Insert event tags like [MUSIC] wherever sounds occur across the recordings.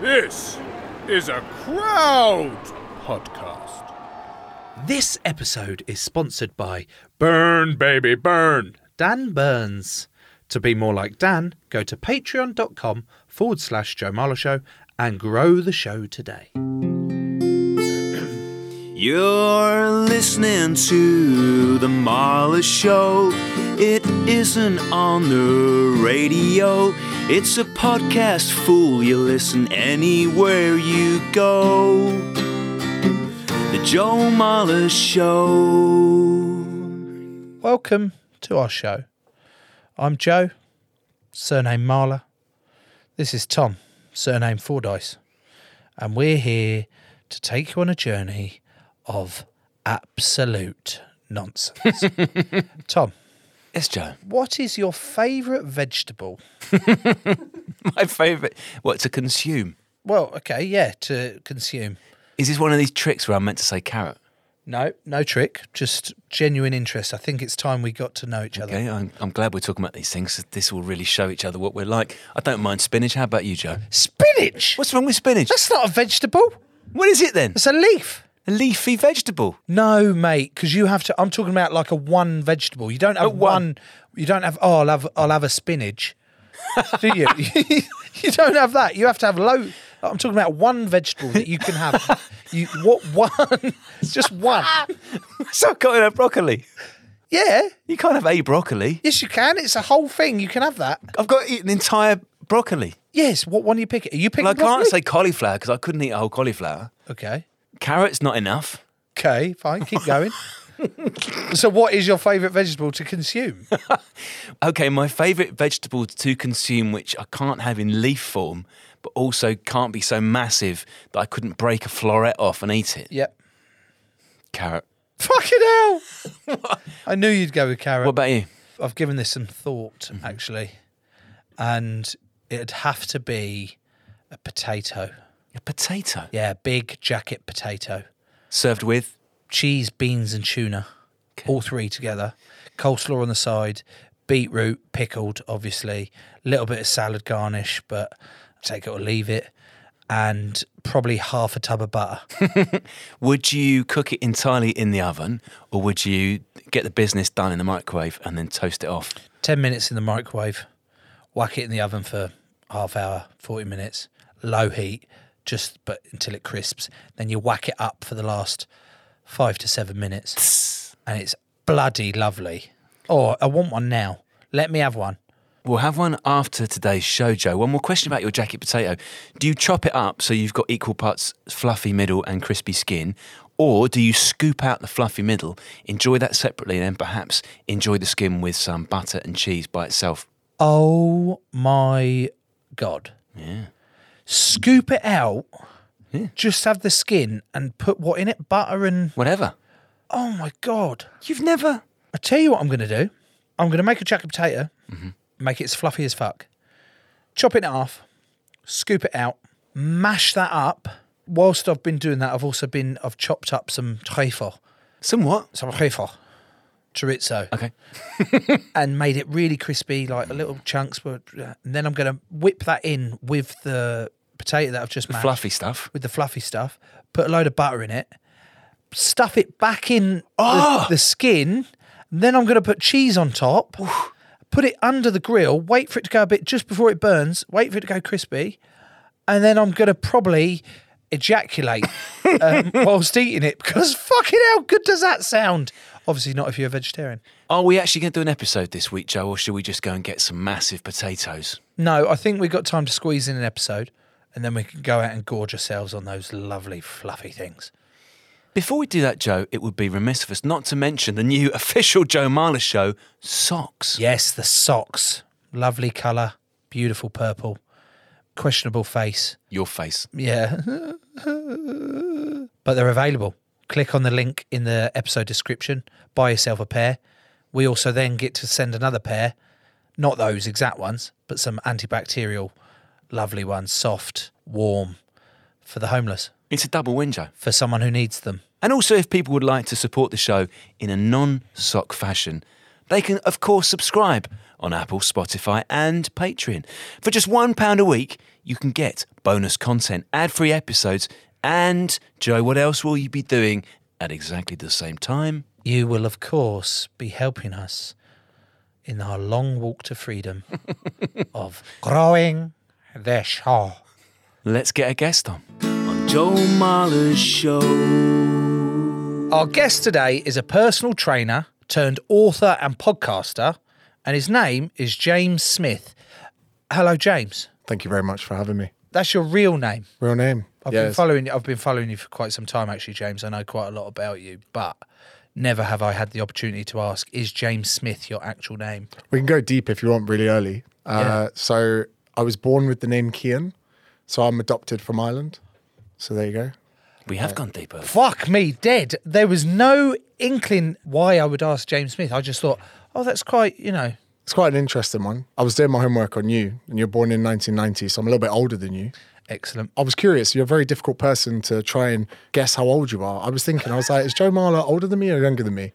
This is a crowd podcast. This episode is sponsored by Burn Baby Burn, Dan Burns. To be more like Dan, go to patreon.com forward slash Joe Marler Show and grow the show today. You're listening to The Marler Show. It isn't on the radio, it's a podcast, fool. You listen anywhere you go. The Joe Marler Show. Welcome to our show. I'm Joe, surname Marler. This is Tom, surname Fordyce. And we're here to take you on a journey of absolute nonsense. [LAUGHS] Tom, Yes, Joe. what is your favourite vegetable? [LAUGHS] My favourite. What to consume? Well, okay, yeah, to consume. Is this one of these tricks where I'm meant to say carrot? No, no trick, just genuine interest. I think it's time we got to know each other. Okay, I'm, I'm glad we're talking about these things. This will really show each other what we're like. I don't mind spinach. How about you, Joe? Spinach? What's wrong with spinach? That's not a vegetable. What is it then? It's a leaf. A leafy vegetable. No, mate, because you have to. I'm talking about like a one vegetable. You don't have one. one. You don't have. Oh, I'll have. I'll have a spinach. Do you? [LAUGHS] [LAUGHS] you don't have that. You have to have low. I'm talking about one vegetable that you can have. [LAUGHS] You what one? Just one. So I can't have broccoli. Yeah. You can't have a broccoli. Yes, you can. It's a whole thing. You can have that. I've got to eat an entire broccoli. Yes. What one are you picking? Are you picking? Well, I can't say cauliflower because I couldn't eat a whole cauliflower. Okay. Carrot's not enough. Okay. Fine. Keep going. so, what is your favourite vegetable to consume? [LAUGHS] Okay, my favourite vegetable to consume, which I can't have in leaf form, but also can't be so massive that I couldn't break a floret off and eat it. Yep. Carrot. Fucking hell! [LAUGHS] I knew you'd go with carrot. What about you? I've given this some thought Mm-hmm. actually, and it'd have to be a potato. A potato. Yeah, big jacket potato, Served with? Cheese, beans, and tuna, all three together. Coleslaw on the side, beetroot pickled, obviously, a little bit of salad garnish, but take it or leave it, and probably half a tub of butter. [LAUGHS] Would you cook it entirely in the oven or would you get the business done in the microwave and then toast it off? 10 minutes in the microwave, whack it in the oven for half hour, 40 minutes, low heat, just but until it crisps. Then you whack it up for the last five to seven minutes, and it's bloody lovely. Oh, I want one now. Let me have one. We'll have one after today's show, Joe. One more question about your jacket potato. Do you chop it up so you've got equal parts fluffy middle and crispy skin? Or do you scoop out the fluffy middle, enjoy that separately, and then perhaps enjoy the skin with some butter and cheese by itself? Oh my God. Yeah. Scoop it out, Yeah. just have the skin and put what in it? Butter and. Whatever. Oh my God. You've never. I tell you what I'm going to do. I'm going to make a jacket potato, Mm-hmm. make it as fluffy as fuck, chop it in half, scoop it out, mash that up. Whilst I've been doing that, I've also been I've chopped up some trifle, Somewhat. some trifle, chorizo, Okay. [LAUGHS] and made it really crispy, like a little chunks. But and then I'm going to whip that in with the potato that I've just mashed, Fluffy stuff. with the fluffy stuff. Put a load of butter in it. Stuff it back in Oh! the, the skin. Then I'm going to put cheese on top. Put it under the grill. Wait for it to go a bit just before it burns. Wait for it to go crispy, and then I'm going to probably ejaculate um, [LAUGHS] whilst eating it because fucking how good does that sound? Obviously not if you're a vegetarian. Are we actually going to do an episode this week, Joe, or should we just go and get some massive potatoes? No, I think we've got time to squeeze in an episode, and then we can go out and gorge ourselves on those lovely fluffy things. Before we do that, Joe, it would be remiss of us not to mention the new [LAUGHS] official Joe Marler show, Socks. Yes, the socks. Lovely colour, beautiful purple, questionable face. Your face. Yeah. [LAUGHS] but they're available. Click on the link in the episode description, buy yourself a pair. We also then get to send another pair, not those exact ones, but some antibacterial, lovely ones, soft, warm, for the homeless, It's a double win, Joe. for someone who needs them. And also, if people would like to support the show in a non sock fashion, they can, of course, subscribe on Apple, Spotify, and Patreon. For just £1 a week, you can get bonus content, ad free episodes, and, Joe, what else will you be doing at exactly the same time? You will, of course, be helping us in our long walk to freedom [LAUGHS] of growing the show. Let's get a guest on. On Joe Marler's show. Our guest today is a personal trainer turned author and podcaster, and his name is James Smith. Hello, James. Thank you very much for having me. That's your real name. Real name? I've been Yes. following. I've been following you for quite some time, actually, James. I know quite a lot about you, but never have I had the opportunity to ask: Is James Smith your actual name? We can go deep if you want, really early. Yeah. Uh, So I was born with the name Kian, so I'm adopted from Ireland. So there you go. We have uh, gone deeper. Fuck me, dead. There was no inkling why I would ask James Smith. I just thought, oh, that's quite, you know, It's quite an interesting one. I was doing my homework on you, and you're born in 1990, so I'm a little bit older than you. excellent. I was curious. You're a very difficult person to try and guess how old you are. I was thinking, I was like, is Joe Marler older than me or younger than me?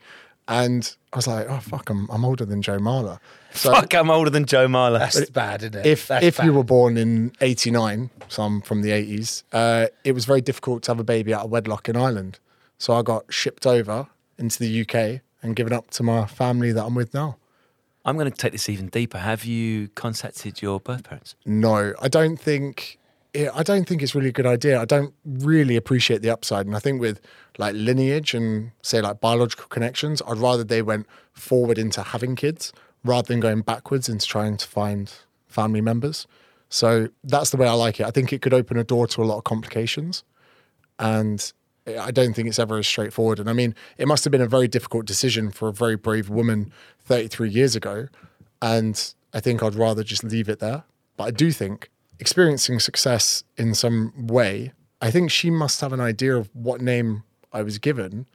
And I was like, oh fuck, I'm, I'm older than Joe Marler. So Fuck, I'm older than Joe Marler. That's bad, isn't it? if That's if you were born in '89, so I'm from the '80s, uh, it was very difficult to have a baby out of wedlock in Ireland. So I got shipped over into the UK and given up to my family that I'm with now. I'm going to take this even deeper. Have you contacted your birth parents? No, I don't think. I don't think it's really a good idea. I don't really appreciate the upside, and I think with like lineage and say like biological connections, I'd rather they went forward into having kids rather than going backwards into trying to find family members. So that's the way I like it. I think it could open a door to a lot of complications, and I don't think it's ever as straightforward. And I mean, it must have been a very difficult decision for a very brave woman 33 years ago. And I think I'd rather just leave it there. But I do think experiencing success in some way, I think she must have an idea of what name I was given.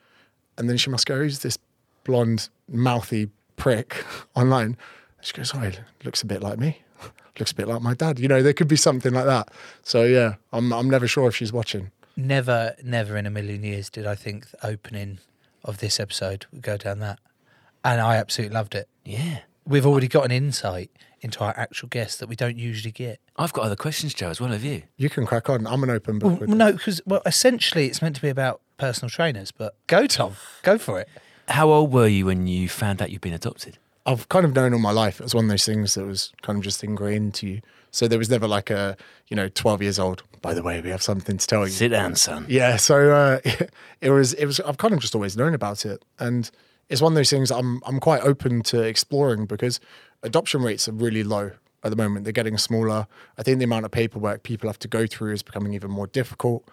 And then she must go, who's this blonde, mouthy prick online? She goes, oh, it looks a bit like me. [LAUGHS] looks a bit like my dad. You know, there could be something like that. So yeah, I'm, I'm never sure if she's watching. never, never in a million years did I think the opening of this episode would go down that. And I absolutely loved it. Yeah. We've already got an insight into our actual guest that we don't usually get. I've got other questions, Joe, as well. Have you? You can crack on. I'm an open book. Well, no, because well, essentially it's meant to be about personal trainers, but go, Tom, go for it. How old were you when you found out you'd been adopted? I've kind of known all my life. It was one of those things that was kind of just ingrained to you. So there was never like a, you know, 12 years old. By the way, we have something to tell you. Sit down, son. Yeah. So uh, [LAUGHS] it was, it was, I've kind of just always known about it. And it's one of those things I'm, I'm quite open to exploring because adoption rates are really low at the moment. They're getting smaller. I think the amount of paperwork people have to go through is becoming even more difficult.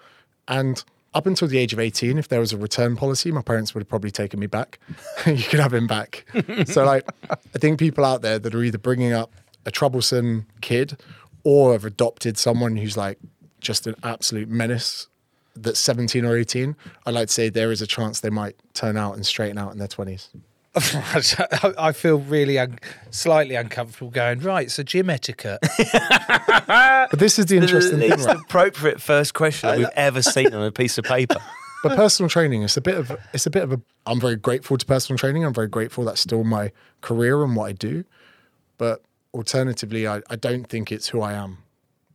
And up until the age of 18, if there was a return policy, my parents would have probably taken me back. [LAUGHS] you could have him back. [LAUGHS] so, like, I think people out there that are either bringing up a troublesome kid or have adopted someone who's like just an absolute menace that's 17 or 18, I'd like to say there is a chance they might turn out and straighten out in their 20s. I [LAUGHS] I feel really un- slightly uncomfortable going, right, so gym etiquette. [LAUGHS] But this is the interesting thing, it's the right? appropriate first question that we've ever seen on a piece of paper. [LAUGHS] But personal training, it's a bit of it's a bit of a. I'm very grateful to personal training. I'm very grateful that's still my career and what I do. But alternatively, I, I don't think it's who I am,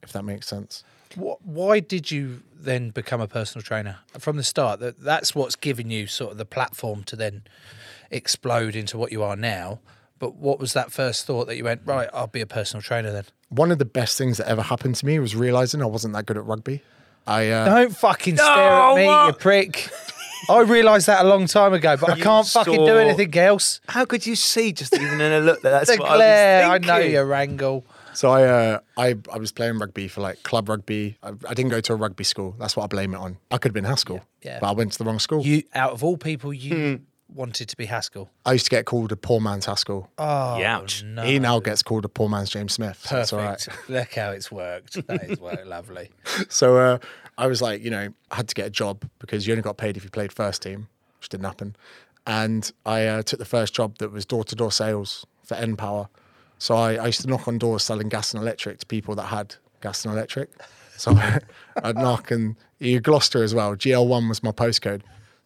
if that makes sense. Wh- Why did you then become a personal trainer from the start? That that's what's given you sort of the platform to then explode into what you are now. But what was that first thought that you went right? I'll be a personal trainer then. One of the best things that ever happened to me was realizing I wasn't that good at rugby. I uh, Don't fucking stare at No, me, you prick. I realised that a long time ago, but I can't fucking do anything else. How could you see just even in a look that that's The what glare, I I, know thinking? you wrangle. So I, uh, I I was playing rugby for like club rugby. I, I didn't go to a rugby school. That's what I blame it on. I could have been Haskell, Yeah. but I went to the wrong school. You, out of all people, you wanted to be Haskell. I used to get called a poor man's Haskell. Oh, Ouch. no. He now gets called a poor man's James Smith. So Perfect. it's all right. Look how it's worked. That is worked [LAUGHS] lovely. So uh, I was like, you know, I had to get a job because you only got paid if you played first team, which didn't happen. And I uh, took the first job that was door to door sales for npower. So I, I used to knock on doors selling gas and electric to people that had gas and electric. So [LAUGHS] I'd knock and you Gloucester as well. GL1 was my postcode.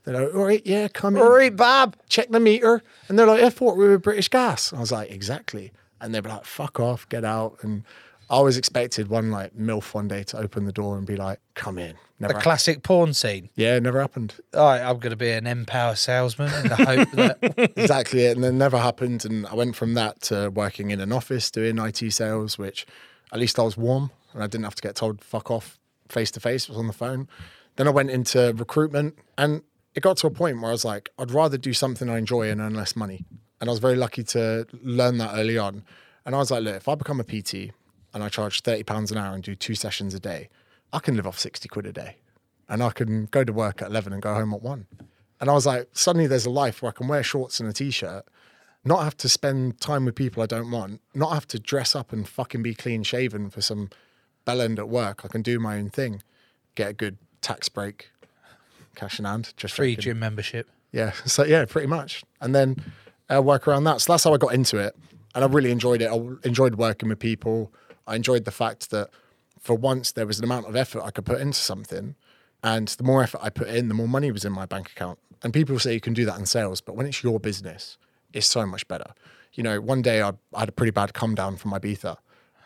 They're like, all right, yeah, come in. All right, Bob. check the meter. And they're like, I thought we were British Gas. I was like, exactly. And they'd be like, fuck off, get out. And I always expected one like MILF one day to open the door and be like, come in. Never happened. classic porn scene. Yeah, it never happened. All right, I'm going to be an npower salesman in the hope that [LAUGHS] exactly it. And then never happened. And I went from that to working in an office doing IT sales, which at least I was warm and I didn't have to get told fuck off face to face. It was on the phone. Then I went into recruitment and it got to a point where I was like, I'd rather do something I enjoy and earn less money. And I was very lucky to learn that early on. And I was like, look, if I become a PT and I charge £30 an hour and do two sessions a day, I can live off 60 quid a day and I can go to work at 11 and go home at 1. And I was like, suddenly there's a life where I can wear shorts and a t shirt, not have to spend time with people I don't want, not have to dress up and fucking be clean shaven for some bell end at work. I can do my own thing, get a good tax break, cash in hand, just free joking. gym membership. Yeah. [LAUGHS] So yeah, pretty much. And then uh, work around that. So that's how I got into it. And I really enjoyed it. I enjoyed working with people. I enjoyed the fact that for once there was an amount of effort I could put into something. And the more effort I put in, the more money was in my bank account. And people say you can do that in sales, but when it's your business, it's so much better. You know, one day I, I had a pretty bad come down from my Ibiza.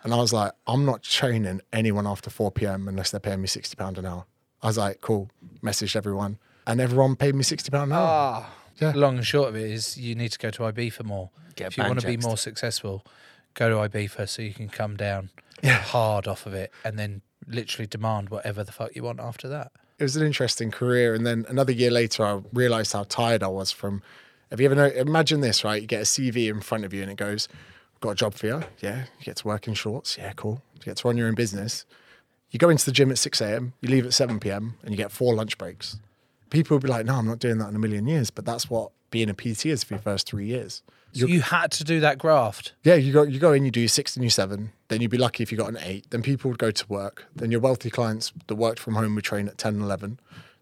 And I was like, I'm not training anyone after 4 p.m. unless they're paying me £60 an hour. I was like, cool, messaged everyone. And everyone paid me £60 an hour. Ah, yeah. Long and short of it is you need to go to Ibiza more. Get if you want to be more successful, go to Ibiza so you can come down Yeah. hard off of it and then literally demand whatever the fuck you want after that. it was an interesting career. And then another year later, I realized how tired I was from. Have you ever know? Imagine this, right? You get a CV in front of you, and it goes, "Got a job for you? Yeah. You get to work in shorts. Yeah, cool. You get to run your own business. You go into the gym at six a.m. You leave at seven p.m. and you get four lunch breaks. People would be like, "No, I'm not doing that in a million years." But that's what being a PT is for your first three years. So you had to do that graft. Yeah, you go you go in, you do your six and your seven. Then you'd be lucky if you got an eight. Then people would go to work. Then your wealthy clients that worked from home would train at 10 and 11.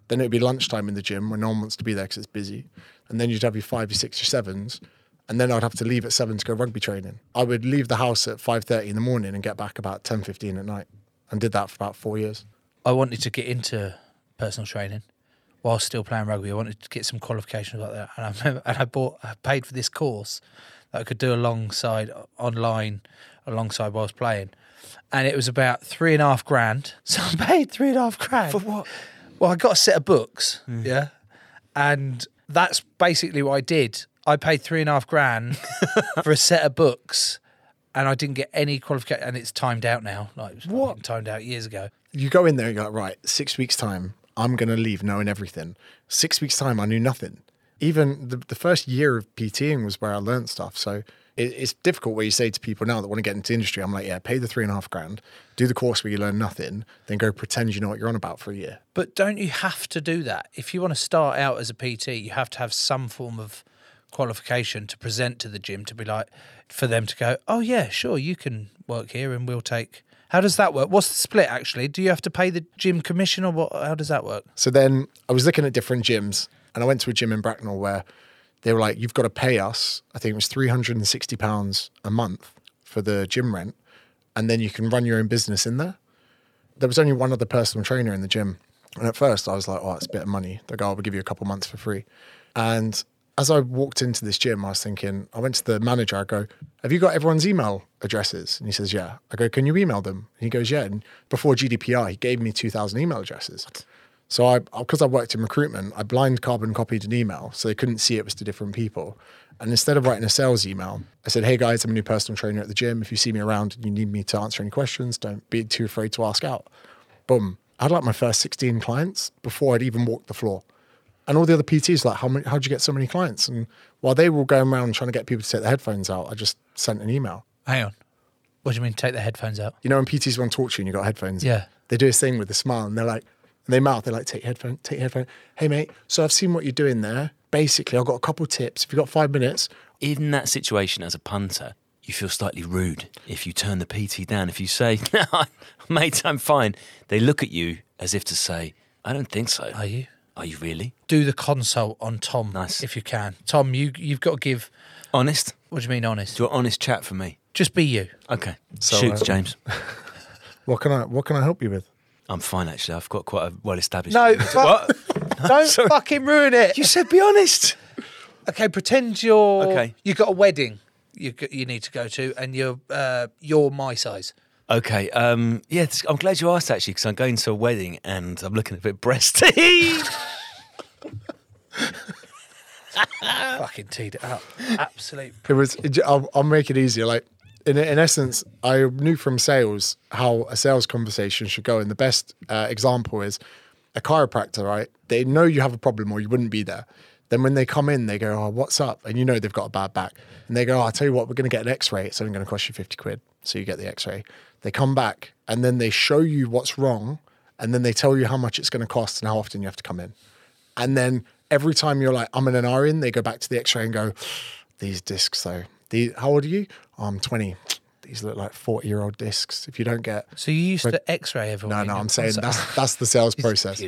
Then it'd be lunchtime in the gym when no one wants to be there because it's busy. And then you'd have your five, your six, your sevens. And then I'd have to leave at seven to go rugby training. I would leave the house at 5.30 in the morning and get back about 10.15 at night. And did that for about four years. I wanted to get into personal training while still playing rugby. I wanted to get some qualifications like that, and I remember, and I bought, I paid for this course that I could do alongside online, alongside whilst playing, and it was about three and a half grand. [LAUGHS] So I paid three and a half grand for what? Well, I got a set of books, mm. yeah, and that's basically what I did. I paid three and a half grand [LAUGHS] for a set of books. And I didn't get any qualification, and it's timed out now. Like What? timed out years ago. You go in there and go, right, six weeks' time, I'm going to leave knowing everything. Six weeks' time, I knew nothing. Even the, the first year of PTing was where I learned stuff. So it, it's difficult where you say to people now that want to get into the industry, I'm like, yeah, pay the three and a half grand, do the course where you learn nothing, then go pretend you know what you're on about for a year. But don't you have to do that? If you want to start out as a PT, you have to have some form of qualification to present to the gym to be like, for them to go, oh, yeah, sure, you can work here and we'll take. How does that work? What's the split actually? Do you have to pay the gym commission or what? How does that work? So then I was looking at different gyms and I went to a gym in Bracknell where they were like, "You've got to pay us." I think it was three hundred and sixty pounds a month for the gym rent, and then you can run your own business in there. There was only one other personal trainer in the gym, and at first I was like, "Oh, it's a bit of money." The guy will give you a couple months for free, and as I walked into this gym, I was thinking, I went to the manager, I go, Have you got everyone's email addresses? And he says, Yeah. I go, Can you email them? And he goes, Yeah. And before GDPR, he gave me 2,000 email addresses. So I, because I worked in recruitment, I blind carbon copied an email so they couldn't see it was to different people. And instead of writing a sales email, I said, Hey guys, I'm a new personal trainer at the gym. If you see me around and you need me to answer any questions, don't be too afraid to ask out. Boom. I had like my first 16 clients before I'd even walked the floor. And all the other PTs like, how many, how'd you get so many clients? And while they were all going around trying to get people to take their headphones out, I just sent an email. Hang on. What do you mean take the headphones out? You know, when PTs want to talk to you and you got headphones, Yeah. they do this thing with a smile and they're like, and they mouth, they're like, take your headphone, take your headphone. Hey mate, so I've seen what you're doing there. Basically, I've got a couple tips. If you've got five minutes, In that situation as a punter, you feel slightly rude if you turn the PT down. If you say, [LAUGHS] No, mate, I'm fine, they look at you as if to say, I don't think so. Are you? Are you really? Do the consult on Tom Nice. if you can. Tom, you you've got to give Honest? what do you mean honest? Do an honest chat for me. Just be you. Okay. So, Shoot, uh, James. [LAUGHS] what can I what can I help you with? I'm fine, actually. I've got quite a well established. No, What? [LAUGHS] Don't [LAUGHS] fucking ruin it. You said be honest. Okay, pretend you're Okay. You've got a wedding you g- you need to go to and you're uh, you're my size. Okay. Um, yeah, it's- I'm glad you asked actually because I'm going to a wedding and I'm looking a bit breasty. fucking teed it up. Absolute It was. It, I'll, I'll make it easier. Like in in essence, I knew from sales how a sales conversation should go, and the best uh, example is a chiropractor. Right? They know you have a problem, or you wouldn't be there. Then when they come in, they go, "Oh, what's up?" And you know they've got a bad back, and they go, oh, "I'll tell you what, we're going to get an X-ray. It's only going to cost you fifty quid." So you get the X-ray. They come back, and then they show you what's wrong, and then they tell you how much it's going to cost and how often you have to come in. And then every time you're like, I'm in an RN, they go back to the x ray and go, These discs, though. The, how old are you? Oh, I'm 20. These look like 40 year old discs. If you don't get. So you used to X-ray everyone. No, no, I'm saying that's that's the sales [LAUGHS] process.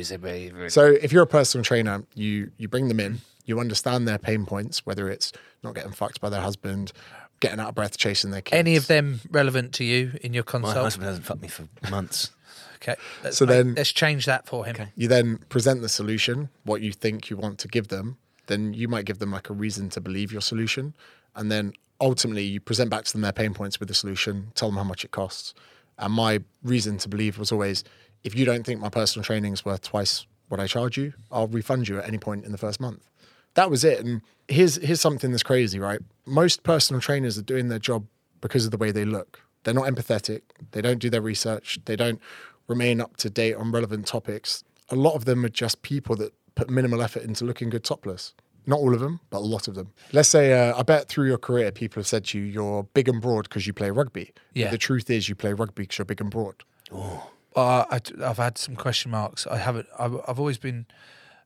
So if you're a personal trainer, you you bring them in, you understand their pain points, whether it's not getting fucked by their husband, getting out of breath chasing their kids. Any of them relevant to you in your consult? My consult? husband hasn't fucked me for months. [LAUGHS] Okay. Let's So make- then- let's change that for him. You then present the solution, what you think you want to give them. Then you might give them like a reason to believe your solution. And then ultimately you present back to them their pain points with the solution, tell them how much it costs. And my reason to believe was always if you don't think my personal training is worth twice what I charge you, I'll refund you at any point in the first month. That was it. And here's here's something that's crazy, right? Most personal trainers are doing their job because of the way they look. They're not empathetic. They don't do their research. They don't remain up to date on relevant topics. A lot of them are just people that put minimal effort into looking good topless. Not all of them, but a lot of them. Let's say, uh, I bet through your career, people have said to you, you're big and broad because you play rugby. But Yeah. the truth is, you play rugby because you're big and broad. Uh, I, have had some question marks. I haven't. I've, I've always been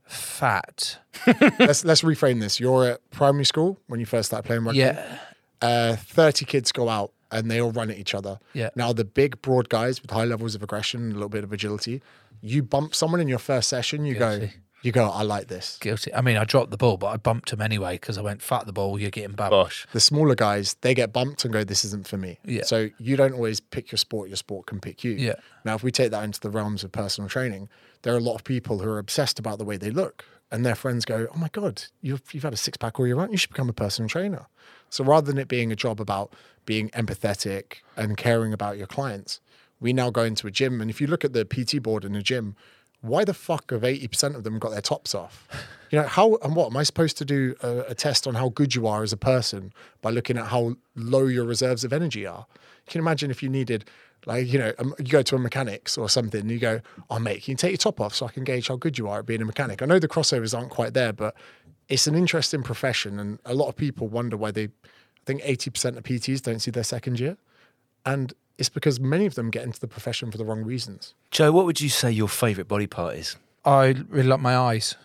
fat. let's let's reframe this. You're at primary school when you first started playing rugby. Yeah. Uh, Thirty kids go out and they all run at each other. Yeah. Now the big broad guys with high levels of aggression, a little bit of agility, you bump someone in your first session, you go, you go, I like this. Guilty. I mean, I dropped the ball, but I bumped him anyway because I went, fat the ball, you're getting bumped. Bosh. The smaller guys, they get bumped and go, this isn't for me. Yeah. So you don't always pick your sport, your sport can pick you. Yeah. Now, if we take that into the realms of personal training, there are a lot of people who are obsessed about the way they look. And their friends go, oh my God, you've, you've had a six pack all year round. You should become a personal trainer. So rather than it being a job about being empathetic and caring about your clients, we now go into a gym. And if you look at the PT board in a gym, why the fuck have 80% of them got their tops off? [LAUGHS] You know, how and what am I supposed to do a, a test on how good you are as a person by looking at how low your reserves of energy are? You can imagine if you needed, like, you know, um, you go to a mechanics or something and you go, oh, mate, can you take your top off so I can gauge how good you are at being a mechanic? I know the crossovers aren't quite there, but it's an interesting profession. And a lot of people wonder why they, I think 80% of PTs don't see their second year. And it's because many of them get into the profession for the wrong reasons. Joe, what would you say your favourite body part is? I really like my eyes.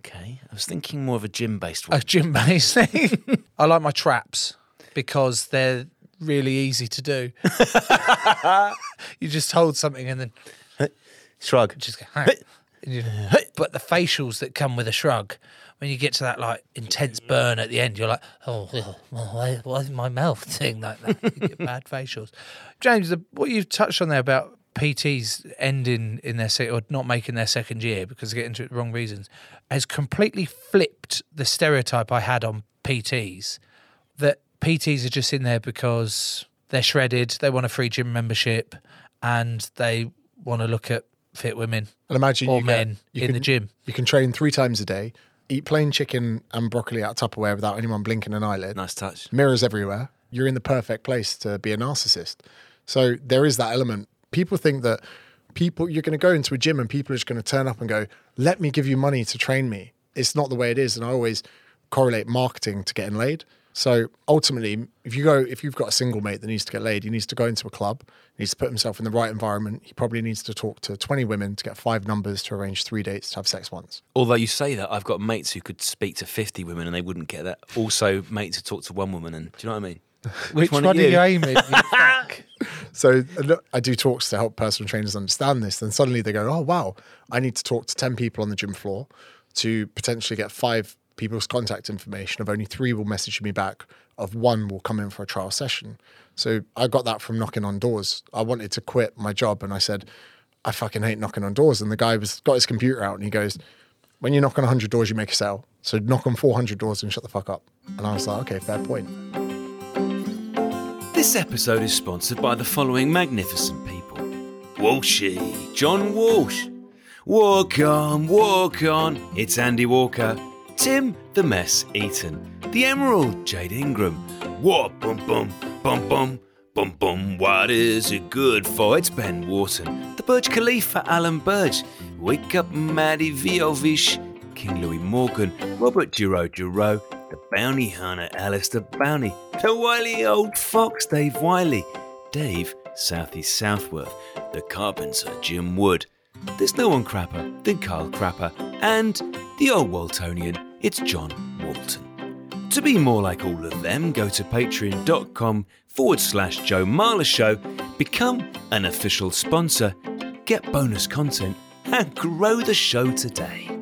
Okay. I was thinking more of a gym based one. A gym based thing. [LAUGHS] I like my traps because they're really easy to do. [LAUGHS] you just hold something and then Shrug. just go, "Hey." You- But the facials that come with a shrug, when you get to that like intense burn at the end, you're like, oh, well, why, why is my mouth [LAUGHS] doing like that? You get bad facials. James, the, what you've touched on there about PTs ending in their se- or not making their second year because they get into it the wrong reasons has completely flipped the stereotype I had on PTs that PTs are just in there because they're shredded, they want a free gym membership, and they want to look at fit women And imagine or you get- men you in can, the gym. You can train three times a day, eat plain chicken and broccoli out of Tupperware without anyone blinking an eyelid. Nice touch. Mirrors everywhere. You're in the perfect place to be a narcissist. So there is that element. People think that people you're going to go into a gym and people are just going to turn up and go, "Let me give you money to train me." It's not the way it is, and I always correlate marketing to getting laid. So ultimately, if you go, if you've got a single mate that needs to get laid, he needs to go into a club, he needs to put himself in the right environment. He probably needs to talk to 20 women to get five numbers to arrange three dates to have sex once. Although you say that, I've got mates who could speak to 50 women and they wouldn't get that. Also, mates who talk to one woman, and do you know what I mean? [LAUGHS] Which, one one, are are you you? aiming? you? [LAUGHS] So I do talks to help personal trainers understand this. Then suddenly they go, "Oh wow, I need to talk to ten people on the gym floor to potentially get five people's contact information. Of only three will message me back. Of one will come in for a trial session. So I got that from knocking on doors. I wanted to quit my job, and I said, "I fucking hate knocking on doors." And the guy was got his computer out, and he goes, "When you knock on hundred doors, you make a sale. So knock on four hundred doors and shut the fuck up." And I was like, "Okay, fair point." This episode is sponsored by the following magnificent people Walshy, John Walsh. Walk on, walk on, it's Andy Walker. Tim, the mess Eaton. The Emerald, Jade Ingram. What, bum bum, bum bum, bum bum, what is it good for? It's Ben Wharton. The Burj Khalifa, Alan Burge. Wake up, Maddie Viovish. King Louis Morgan. Robert Duro Duro. The Bounty Hunter, Alistair Bounty. The wily old fox, Dave Wiley. Dave, Southeast Southworth. The Carpenter, Jim Wood. There's no one crapper than Carl Crapper. And the old Waltonian, it's John Walton. To be more like all of them, go to patreon.com forward slash Joe Marler Show, become an official sponsor, get bonus content, and grow the show today.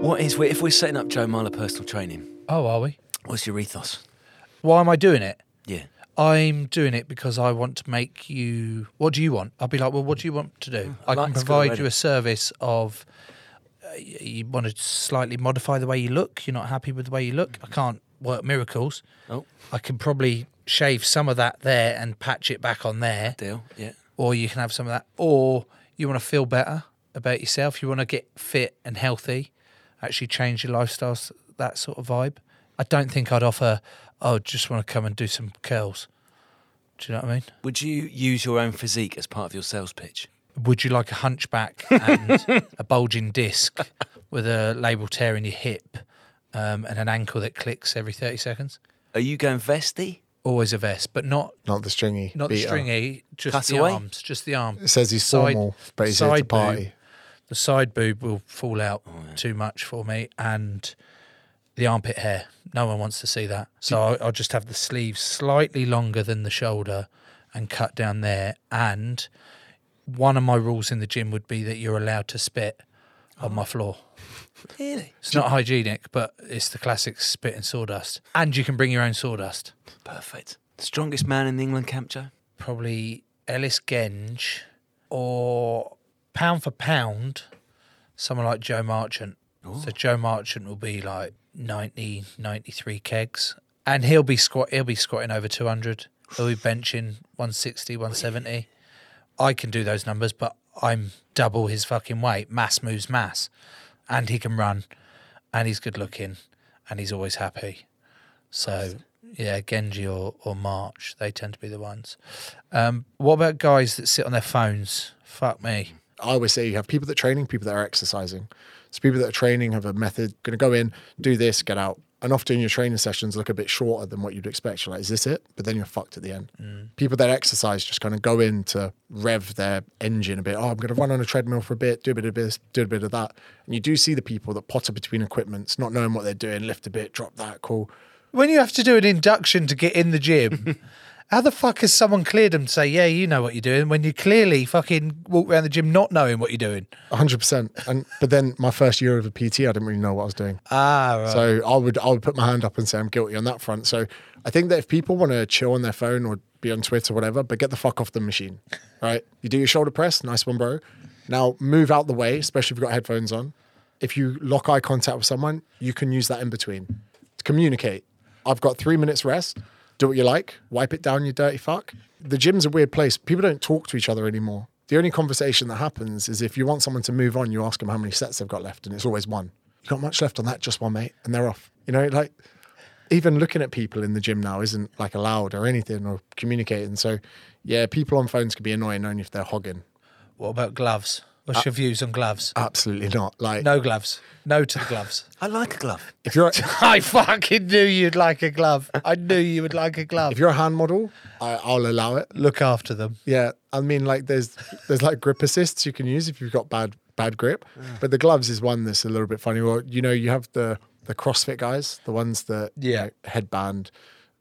What is, if we're setting up Joe Marler personal training, Oh, are we? what's your ethos? Why am I doing it? Yeah. I'm doing it because I want to make you. What do you want? I'll be like, well, what do you want to do? I can provide already. you a service of. Uh, y- you want to slightly modify the way you look. You're not happy with the way you look. I can't work miracles. Oh, I can probably shave some of that there and patch it back on there, deal. Yeah. or you can have some of that. Or you want to feel better about yourself. You want to get fit and healthy. Actually, change your lifestyle, that sort of vibe. I don't think I'd offer. Oh, just want to come and do some curls. Do you know what I mean? Would you use your own physique as part of your sales pitch? Would you like a hunchback and a bulging disc with a label tear in your hip um, and an ankle that clicks every 30 seconds? Are you going vesty always a vest, but not Not the stringy. not the beater. stringy, just the Cutaway? arms, just the arms. It says he's Side- formal, but he's here to side party. The side boob will fall out Oh, too much for me, and the armpit hair. No one wants to see that. So I'll, I'll just have the sleeves slightly longer than the shoulder and cut down there. And one of my rules in the gym would be that you're allowed to spit on my oh. floor. [LAUGHS] Really? It's not hygienic, but it's the classic spit and sawdust. And you can bring your own sawdust. Perfect. Strongest man in the England camp, Joe? Probably Ellis Genge or pound for pound, someone like Joe Marchant. So Joe Marchant will be like 90, 93 kegs. And he'll be squat he'll be squatting over 200. He'll be benching 160, 170. I can do those numbers, but I'm double his fucking weight. Mass moves mass. And he can run. And he's good looking. And he's always happy. So yeah, Genge or, or March, they tend to be the ones. Um, what about guys that sit on their phones? Fuck me. I always say you have people that are training, people that are exercising. So people that are training have a method, going to go in, do this, get out. And often your training sessions look a bit shorter than what you'd expect. You're like, is this it? But then you're fucked at the end. Mm. People that exercise just kind of go in to rev their engine a bit. Oh, I'm going to run on a treadmill for a bit, do a bit of this, do a bit of that. And you do see the people that potter between equipments, not knowing what they're doing, lift a bit, drop that, cool. When you have to do an induction to get in the gym, [LAUGHS] how the fuck has someone cleared them to say, yeah, you know what you're doing, when you clearly fucking walk around the gym not knowing what you're doing? 100%. And But then my first year of a PT, I didn't really know what I was doing. Ah, right. So I would I would put my hand up and say I'm guilty on that front. So I think that if people want to chill on their phone or be on Twitter or whatever, but get the fuck off the machine. Right? You do your shoulder press, nice one, bro. Now move out the way, especially if you've got headphones on. If you lock eye contact with someone, you can use that in between to communicate. I've got three minutes rest. Do what you like. Wipe it down, you dirty fuck. The gym's a weird place. People don't talk to each other anymore. The only conversation that happens is if you want someone to move on, you ask them how many sets they've got left, and it's always one. You got much left on that? Just one, mate, and they're off. You know, like even looking at people in the gym now isn't like allowed or anything or communicating. So, yeah, people on phones can be annoying only if they're hogging. what about gloves? What's your views on gloves? Absolutely not. Like, No gloves. No to the gloves. [LAUGHS] I like a glove. if you're [LAUGHS] I fucking knew you'd like a glove. I knew you would like a glove. if you're a hand model, I, I'll allow it. Look after them. Yeah, I mean, like there's there's like grip assists you can use if you've got bad bad grip, but the gloves is one that's a little bit funny. Well, you know, you have the the CrossFit guys, the ones that you Yeah. know, headband,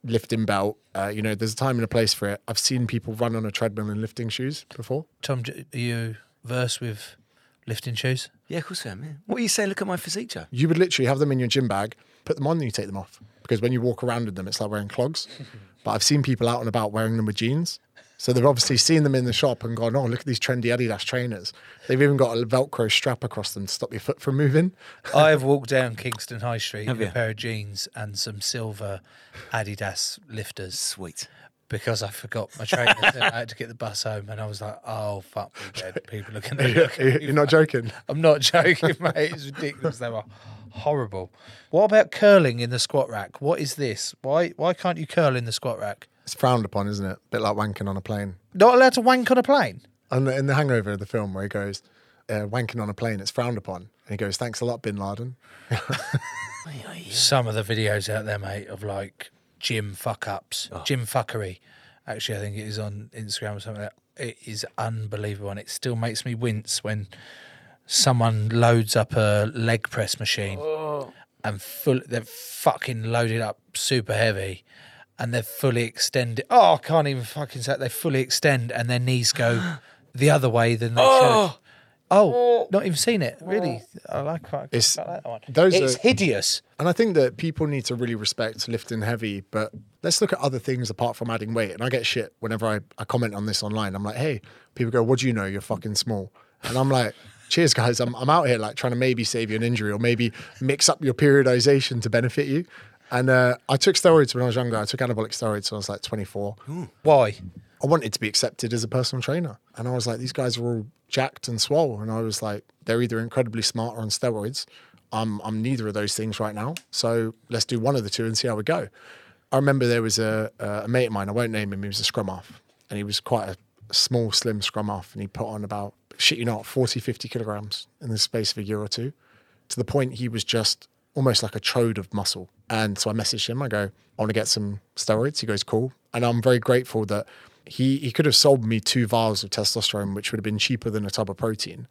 lifting belt. Uh, you know, there's a time and a place for it. I've seen people run on a treadmill in lifting shoes before. Tom, do- are you verse with lifting shoes? Yeah, of course I am. Yeah. What are you saying? Look at my physique, Joe. You would literally have them in your gym bag, put them on, and you take them off because when you walk around in them, it's like wearing clogs. [LAUGHS] but I've seen people out and about wearing them with jeans. So they've obviously seen them in the shop and gone, oh, look at these trendy Adidas trainers. They've even got a Velcro strap across them to stop your foot from moving. [LAUGHS] I have walked down Kingston High Street Have with a pair of jeans and some silver Adidas lifters Sweet. Because I forgot my trainers. I had to get the bus home, and I was like, "Oh fuck me, dead." People are going [LAUGHS] to look. At me You're not joking. I'm not [LAUGHS] joking, mate. It's ridiculous. They were horrible. What about curling in the squat rack? What is this? Why why can't you curl in the squat rack? It's frowned upon, isn't it? A bit like wanking on a plane. Not allowed to wank on a plane. And in the hangover of the film where he goes, uh, wanking on a plane, it's frowned upon. And he goes, thanks a lot, Bin Laden. [LAUGHS] Some of the videos out there, mate, of like gym fuck ups, oh. gym fuckery. Actually, I think it is on Instagram or something. Like that. It is unbelievable, and it still makes me wince when someone loads up a leg press machine oh. and full. They're fucking loaded up super heavy, and they're fully extended. Oh, I can't even fucking say. It. They fully extend, and their knees go [GASPS] the other way than they should. Oh. Oh, not even seen it. Really, I like, I It's- like that one. those it's are- hideous. And I think that people need to really respect lifting heavy, but let's look at other things apart from adding weight. And I get shit whenever I, I comment on this online. I'm like, hey, people go, what do you know? You're fucking small. And I'm like, cheers, guys. I'm, I'm out here like trying to maybe save you an injury or maybe mix up your periodization to benefit you. And uh, I took steroids when I was younger. I took anabolic steroids when I was like 24. Why? I wanted to be accepted as a personal trainer. And I was like, these guys are all jacked and swole. And I was like, they're either incredibly smart or on steroids. I'm, I'm neither of those things right now. So let's do one of the two and see how we go. I remember there was a, a mate of mine, I won't name him, he was a scrum half And he was quite a small, slim scrum half. And he put on about, shit you not, 40, 50 kilograms in the space of a year or two, to the point he was just almost like a chode of muscle. And so I messaged him. I go, I want to get some steroids. He goes, cool. And I'm very grateful that he he could have sold me two vials of testosterone, which would have been cheaper than a tub of protein.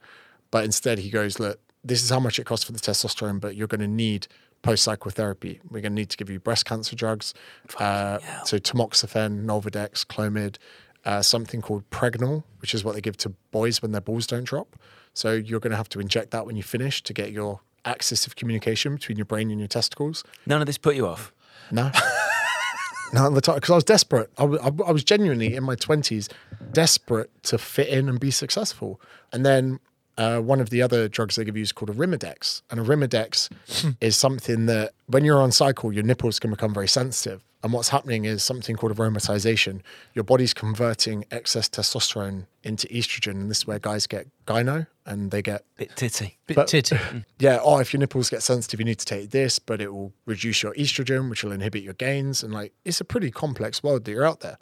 But instead, he goes, look, this is how much it costs for the testosterone, but you're going to need post cycle therapy. We're going to need to give you breast cancer drugs, uh, so tamoxifen, Nolvadex, Clomid, uh, something called Pregnyl, which is what they give to boys when their balls don't drop. So you're going to have to inject that when you finish to get your axis of communication between your brain and your testicles. None of this put you off. No. [LAUGHS] Not at the time, because I was desperate. I I I was genuinely in my 20s desperate to fit in and be successful. And then uh, one of the other drugs they give you is called Arimidex. And Arimidex is something that when you're on cycle, your nipples can become very sensitive. And what's happening is something called aromatization. Your body's converting excess testosterone into estrogen. And this is where guys get gyno and they get Bit titty. Bit But- titty. [LAUGHS] yeah, oh, if your nipples get sensitive, you need to take this, but it will reduce your estrogen, which will inhibit your gains. And like, it's a pretty complex world that you're out there.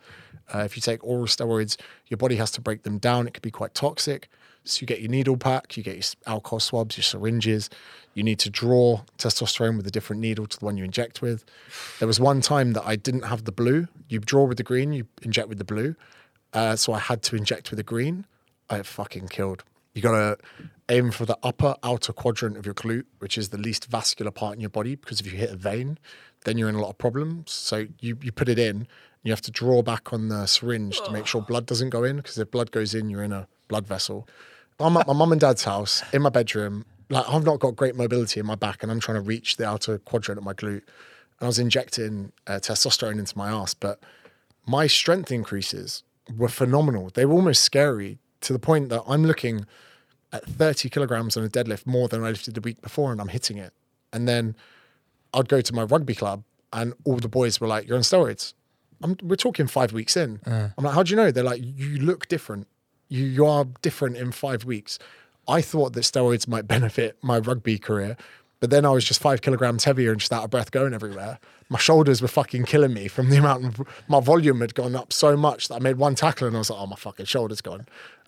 Uh, if you take oral steroids, your body has to break them down. It could be quite toxic. So you get your needle pack, you get your alcohol swabs, your syringes. You need to draw testosterone with a different needle to the one you inject with. There was one time that I didn't have the blue. You draw with the green, you inject with the blue. Uh, so I had to inject with the green. I fucking killed. You gotta aim for the upper outer quadrant of your glute, which is the least vascular part in your body, because if you hit a vein, then you're in a lot of problems. So you, you put it in, you have to draw back on the syringe to make sure blood doesn't go in, because if blood goes in, you're in a blood vessel. I'm at my mum and dad's house in my bedroom. Like I've not got great mobility in my back, and I'm trying to reach the outer quadrant of my glute. And I was injecting uh, testosterone into my ass, but my strength increases were phenomenal. They were almost scary to the point that I'm looking at 30 kilograms on a deadlift more than I lifted the week before, and I'm hitting it. And then I'd go to my rugby club, and all the boys were like, "You're on steroids." I'm, we're talking five weeks in. I'm like, "How do you know?" They're like, "You look different. You you are different in five weeks." I thought that steroids might benefit my rugby career, but then I was just five kilograms heavier and just out of breath going everywhere. My shoulders were fucking killing me from the amount of my volume had gone up so much that I made one tackle and I was like, "Oh, my fucking shoulders gone."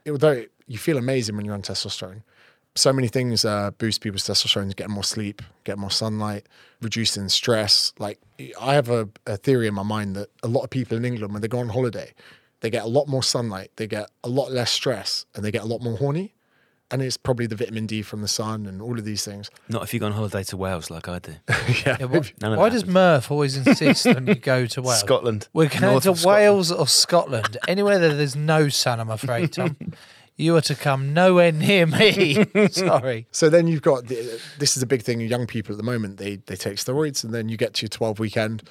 Although you feel amazing when you're on testosterone so many things uh, boost people's testosterone, getting more sleep, getting more sunlight, reducing stress. Like I have a, a theory in my mind that a lot of people in England, when they go on holiday, they get a lot more sunlight, they get a lot less stress, and they get a lot more horny. And it's probably the vitamin D from the sun and all of these things. Not if you go on holiday to Wales like I do. [LAUGHS] yeah. Yeah, why None of why that does happens. Murph always insist when you go to Wales? Scotland. We're going North to of Scotland. Wales or Scotland. Anywhere that there's no sun, I'm afraid, Tom. [LAUGHS] you are to come nowhere near me. [LAUGHS] Sorry. So then you've got the, this is a big thing. Young people at the moment they they take steroids, and then you get to your twelve weekend,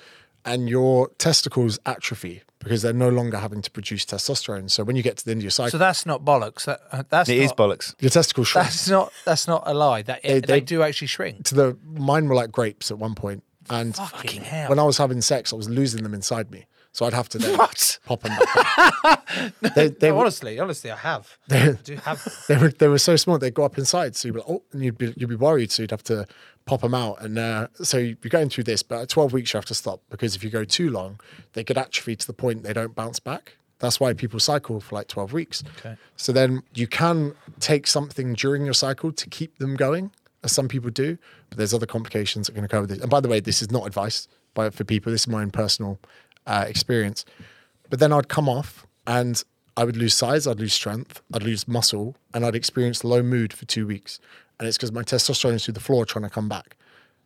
and your testicles atrophy because they're no longer having to produce testosterone. So when you get to the end of your cycle, So that's not bollocks. That, uh, that's It not, is bollocks. your testicles shrink. That's not. That's not a lie. That they, they- do actually shrink. to the mine were like grapes at one point, and Fucking hell. when I was having sex, I was losing them inside me. So I'd have to then [LAUGHS] What? pop them back. out. [LAUGHS] they, they, No, were, honestly, honestly, I have. they, I do have. [LAUGHS] they were they were so small they'd go up inside. So you'd be like, oh, and you'd be you'd be worried. So you'd have to pop them out. And uh, so you're going through this, but at 12 weeks you have to stop because if you go too long, they could atrophy to the point they don't bounce back. That's why people cycle for like 12 weeks. Okay. So then you can take something during your cycle to keep them going, as some people do, but there's other complications that are going to come with it. And by the way, this is not advice by, for people. This is my own personal uh, experience. But then I'd come off and I would lose size, I'd lose strength, I'd lose muscle, and I'd experience low mood for two weeks. And it's because my testosterone is through the floor trying to come back.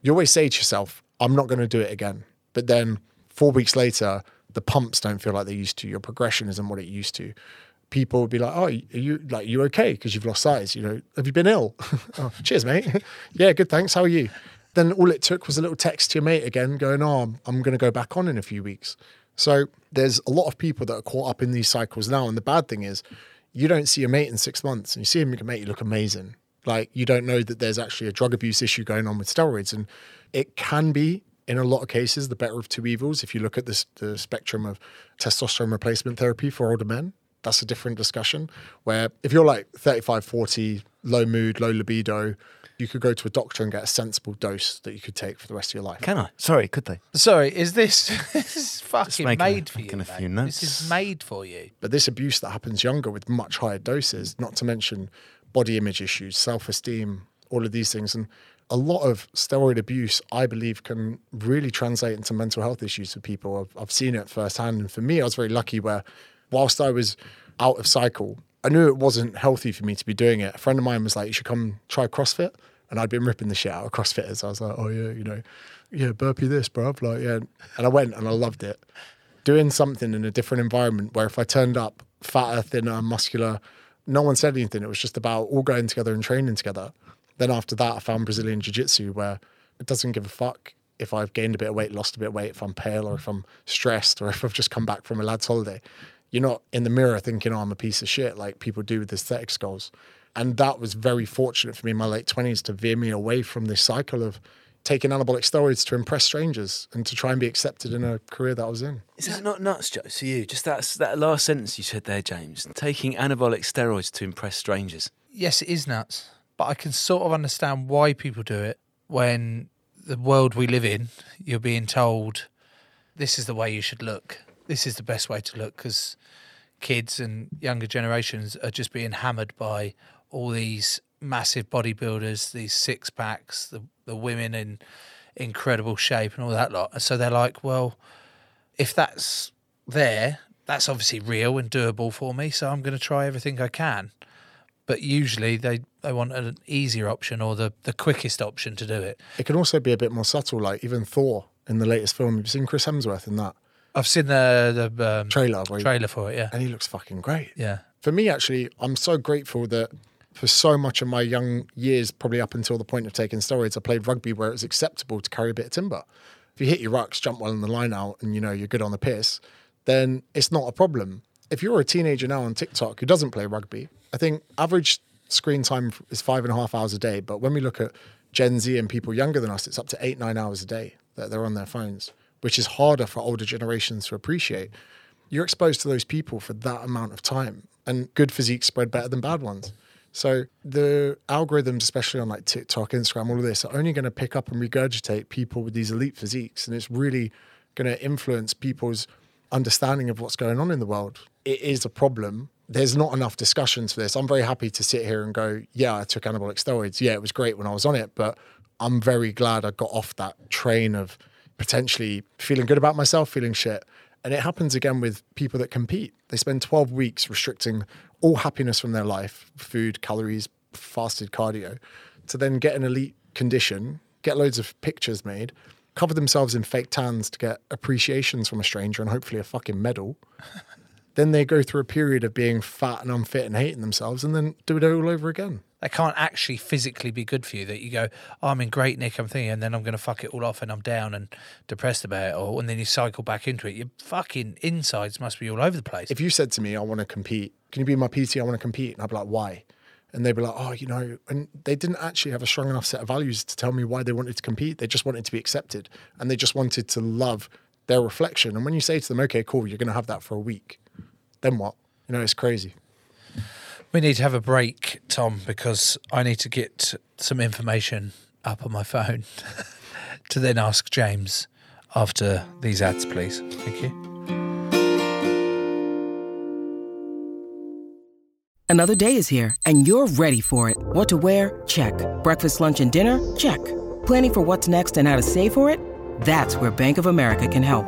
You always say to yourself, I'm not going to do it again. But then four weeks later, the pumps don't feel like they used to. Your progression isn't what it used to. People would be like, "Oh, are you like you okay? Because you've lost size. You know, have you been ill? [LAUGHS] oh, cheers, mate. [LAUGHS] yeah, good. Thanks. How are you? Then all it took was a little text to your mate again, going, "Oh, I'm, going to go back on in a few weeks." So there's a lot of people that are caught up in these cycles now, and the bad thing is, you don't see your mate in six months, and you see him, your mate, you look amazing. Like you don't know that there's actually a drug abuse issue going on with steroids, and it can be in a lot of cases the better of two evils. If you look at this the spectrum of testosterone replacement therapy for older men, that's a different discussion. Where if you're like 35, 40, low mood, low libido, you could go to a doctor and get a sensible dose that you could take for the rest of your life. Can I? Sorry, could they? Sorry, is this, [LAUGHS] this is fucking making- made for you? making a mate. few notes. This is made for you. But this abuse that happens younger with much higher doses, not to mention body image issues, self esteem, all of these things. And a lot of steroid abuse, I believe, can really translate into mental health issues for people. I've, I've seen it firsthand. And for me, I was very lucky where, whilst I was out of cycle, I knew it wasn't healthy for me to be doing it. A friend of mine was like, You should come try CrossFit. And I'd been ripping the shit out of CrossFitters. I was like, Oh, yeah, you know, yeah, burpee this, bruv. Like, yeah. And I went and I loved it. Doing something in a different environment where if I turned up fatter, thinner, muscular, no one said anything. It was just about all going together and training together. Then after that, I found Brazilian Jiu Jitsu where it doesn't give a fuck if I've gained a bit of weight, lost a bit of weight, if I'm pale or if I'm stressed or [LAUGHS] if I've just come back from a lad's holiday. You're not in the mirror thinking, oh, I'm a piece of shit like people do with aesthetics goals. And that was very fortunate for me in my late 20s to veer me away from this cycle of taking anabolic steroids to impress strangers and to try and be accepted in a career that I was in. Is that not nuts, Joe, to you? Just that, that last sentence you said there, James. Taking anabolic steroids to impress strangers. Yes, it is nuts, but I can sort of understand why people do it when the world we live in, you're being told this is the way you should look. This is the best way to look because kids and younger generations are just being hammered by all these massive bodybuilders, these six packs, the the women in incredible shape and all that lot. So they're like, well, if that's there, that's obviously real and doable for me. So I'm going to try everything I can. But usually they, they want an easier option or the, the quickest option to do it. It can also be a bit more subtle, like even Thor in the latest film. You've seen Chris Hemsworth in that I've seen the the um, trailer, trailer for it. Yeah, and he looks fucking great. yeah. For me, actually, I'm so grateful that for so much of my young years, probably up until the point of taking steroids, I played rugby where it was acceptable to carry a bit of timber. If you hit your rucks, jump well in the line out, and you know you're good on the piss, then it's not a problem. If you're a teenager now on TikTok who doesn't play rugby, I think average screen time is five and a half hours a day. But when we look at Gen Z and people younger than us, it's up to eight, nine hours a day that they're on their phones, which is harder for older generations to appreciate. You're exposed to those people for that amount of time, and good physiques spread better than bad ones. So the algorithms, especially on like TikTok, Instagram, all of this, are only going to pick up and regurgitate people with these elite physiques, and it's really going to influence people's understanding of what's going on in the world. It is a problem. There's not enough discussions for this. I'm very happy to sit here and go, yeah, I took anabolic steroids. Yeah, it was great when I was on it, but I'm very glad I got off that train of potentially feeling good about myself, feeling shit. And it happens again with people that compete. They spend 12 weeks restricting all happiness from their life food, calories, fasted cardio to then get an elite condition, get loads of pictures made, cover themselves in fake tans to get appreciations from a stranger and hopefully a fucking medal. Then they go through a period of being fat and unfit and hating themselves and then do it all over again. They can't actually physically be good for you. That you go, oh, I'm in great nick, I'm thinking, and then I'm going to fuck it all off, and I'm down and depressed about it, or and then you cycle back into it. Your fucking insides must be all over the place. If you said to me, I want to compete, can you be my PT? I want to compete. And I'd be like, why? And they'd be like, oh, you know, and they didn't actually have a strong enough set of values to tell me why they wanted to compete. They just wanted to be accepted and they just wanted to love their reflection. And when you say to them, okay, cool, you're going to have that for a week, then what? You know, it's crazy. We need to have a break, Tom, because I need to get some information up on my phone [LAUGHS] to then ask James after these ads, please. Thank you. Another day is here, and you're ready for it. What to wear? Check. Breakfast, lunch, and dinner? Check. Planning for what's next and how to save for it? That's where Bank of America can help.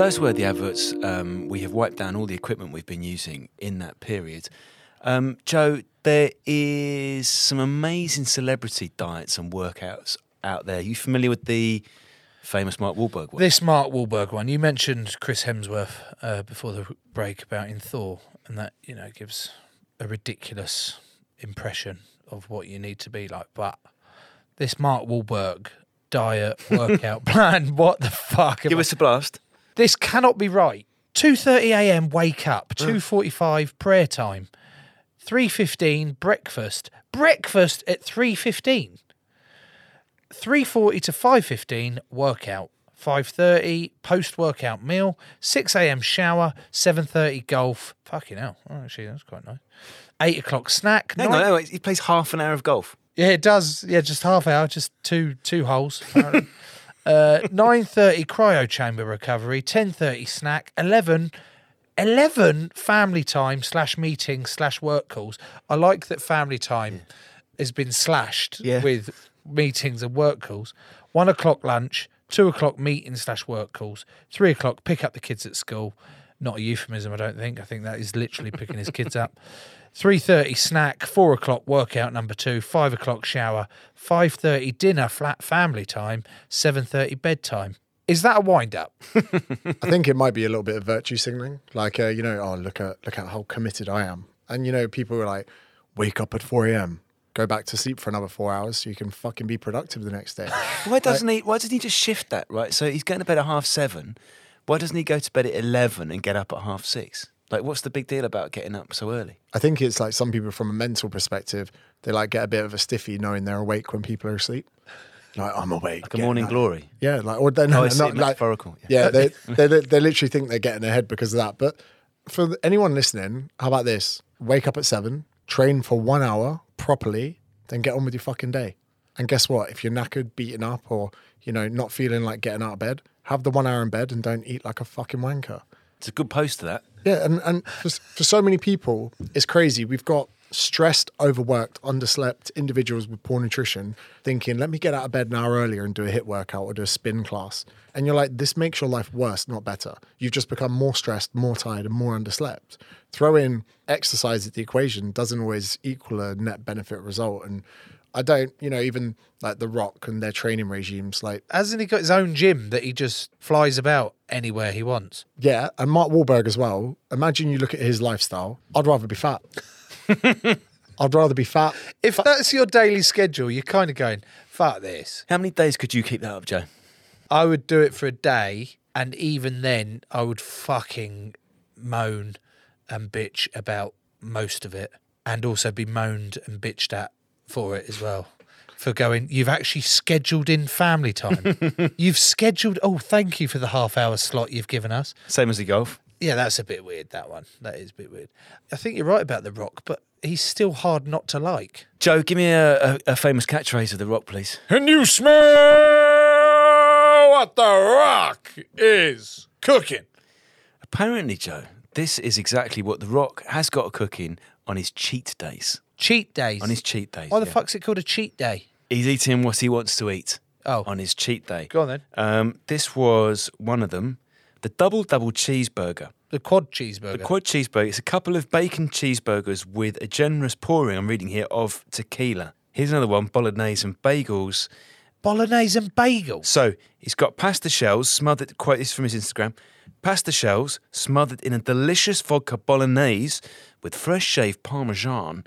Those were the adverts. Um, we have wiped down all the equipment we've been using in that period. Um, Joe, there is some amazing celebrity diets and workouts out there. you familiar with the famous Mark Wahlberg one. This Mark Wahlberg one. You mentioned Chris Hemsworth uh, before the break about in Thor, and that you know gives a ridiculous impression of what you need to be like. But this Mark Wahlberg diet workout [LAUGHS] plan, what the fuck? Give I- us a blast. This cannot be right. Two thirty a.m. wake up. Two forty-five prayer time. Three fifteen breakfast. Breakfast at three fifteen. Three forty to five fifteen workout. Five thirty post workout meal. Six a.m. shower. Seven thirty golf. Fucking hell. Oh, actually, that's quite nice. Eight o'clock snack. Hang Nine- on, no, he plays half an hour of golf. yeah, it does. Yeah, just half hour, just two two holes. apparently. [LAUGHS] uh, Nine thirty cryo chamber recovery. Ten thirty snack. Eleven. 11 family time slash meeting slash work calls. I like that family time has been slashed Yeah. with meetings and work calls. One o'clock lunch, two o'clock meeting slash work calls, three o'clock pick up the kids at school. Not a euphemism, I don't think. I think that is literally picking his kids up. [LAUGHS] Three thirty snack, four o'clock workout number two, five o'clock shower, five thirty dinner flat family time, seven thirty bedtime. Is that a wind up? [LAUGHS] I think it might be a little bit of virtue signaling, like uh, you know, oh look at look at how committed I am, and you know, people are like, wake up at four a.m., go back to sleep for another four hours, so you can fucking be productive the next day. [LAUGHS] Why doesn't he? Why doesn't he just shift that? Right. So he's going to bed at half seven. Why doesn't he go to bed at eleven and get up at half six? Like, what's the big deal about getting up so early? I think it's like some people from a mental perspective, they like get a bit of a stiffy knowing they're awake when people are asleep. Like I'm awake. Like a morning up." glory. Yeah, like or they're Oh, I not, see, like metaphorical, Yeah, [LAUGHS] they, they they literally think they're getting ahead because of that. But for anyone listening, how about this? Wake up at seven, train for one hour properly, then get on with your fucking day. And guess what? If you're knackered, beaten up, or you know not feeling like getting out of bed, have the one hour in bed and don't eat like a fucking wanker. It's a good post to that. Yeah, and, and for, for so many people, it's crazy. We've got stressed, overworked, underslept individuals with poor nutrition thinking, let me get out of bed an hour earlier and do a HIIT workout or do a spin class. And you're like, this makes your life worse, not better. You've just become more stressed, more tired, and more underslept. Throw in exercise at the equation doesn't always equal a net benefit result. And I don't, you know, even like The Rock and their training regimes, like, Hasn't he got his own gym that he just flies about anywhere he wants? yeah, and Mark Wahlberg as well. Imagine you look at his lifestyle. I'd rather be fat. [LAUGHS] I'd rather be fat. If that's your daily schedule, you're kind of going, fuck this. How many days could you keep that up, Joe? I would do it for a day, and even then, I would fucking moan and bitch about most of it, and also be moaned and bitched at for it as well. For going, you've actually scheduled in family time. [LAUGHS] you've scheduled. Oh, thank you for the half hour slot you've given us. Same as the golf. Yeah, that's a bit weird. That one. That is a bit weird. I think you're right about the Rock, but he's still hard not to like. Joe, give me a, a, a famous catchphrase of The Rock, please. And you smell what the rock is cooking. Apparently, Joe, this is exactly what The Rock has got cooking on his cheat days. Cheat days. On his cheat days. Why the yeah. fuck's it called a cheat day? He's eating what he wants to eat. Oh. On his cheat day. Go on then. Um, this was one of them. The double double cheeseburger. The quad cheeseburger. The quad cheeseburger. It's a couple of bacon cheeseburgers with a generous pouring, I'm reading here, of tequila. Here's another one bolognese and bagels. Bolognese and bagels. So he's got pasta shells smothered, quote this from his Instagram pasta shells smothered in a delicious vodka bolognese with fresh shaved parmesan,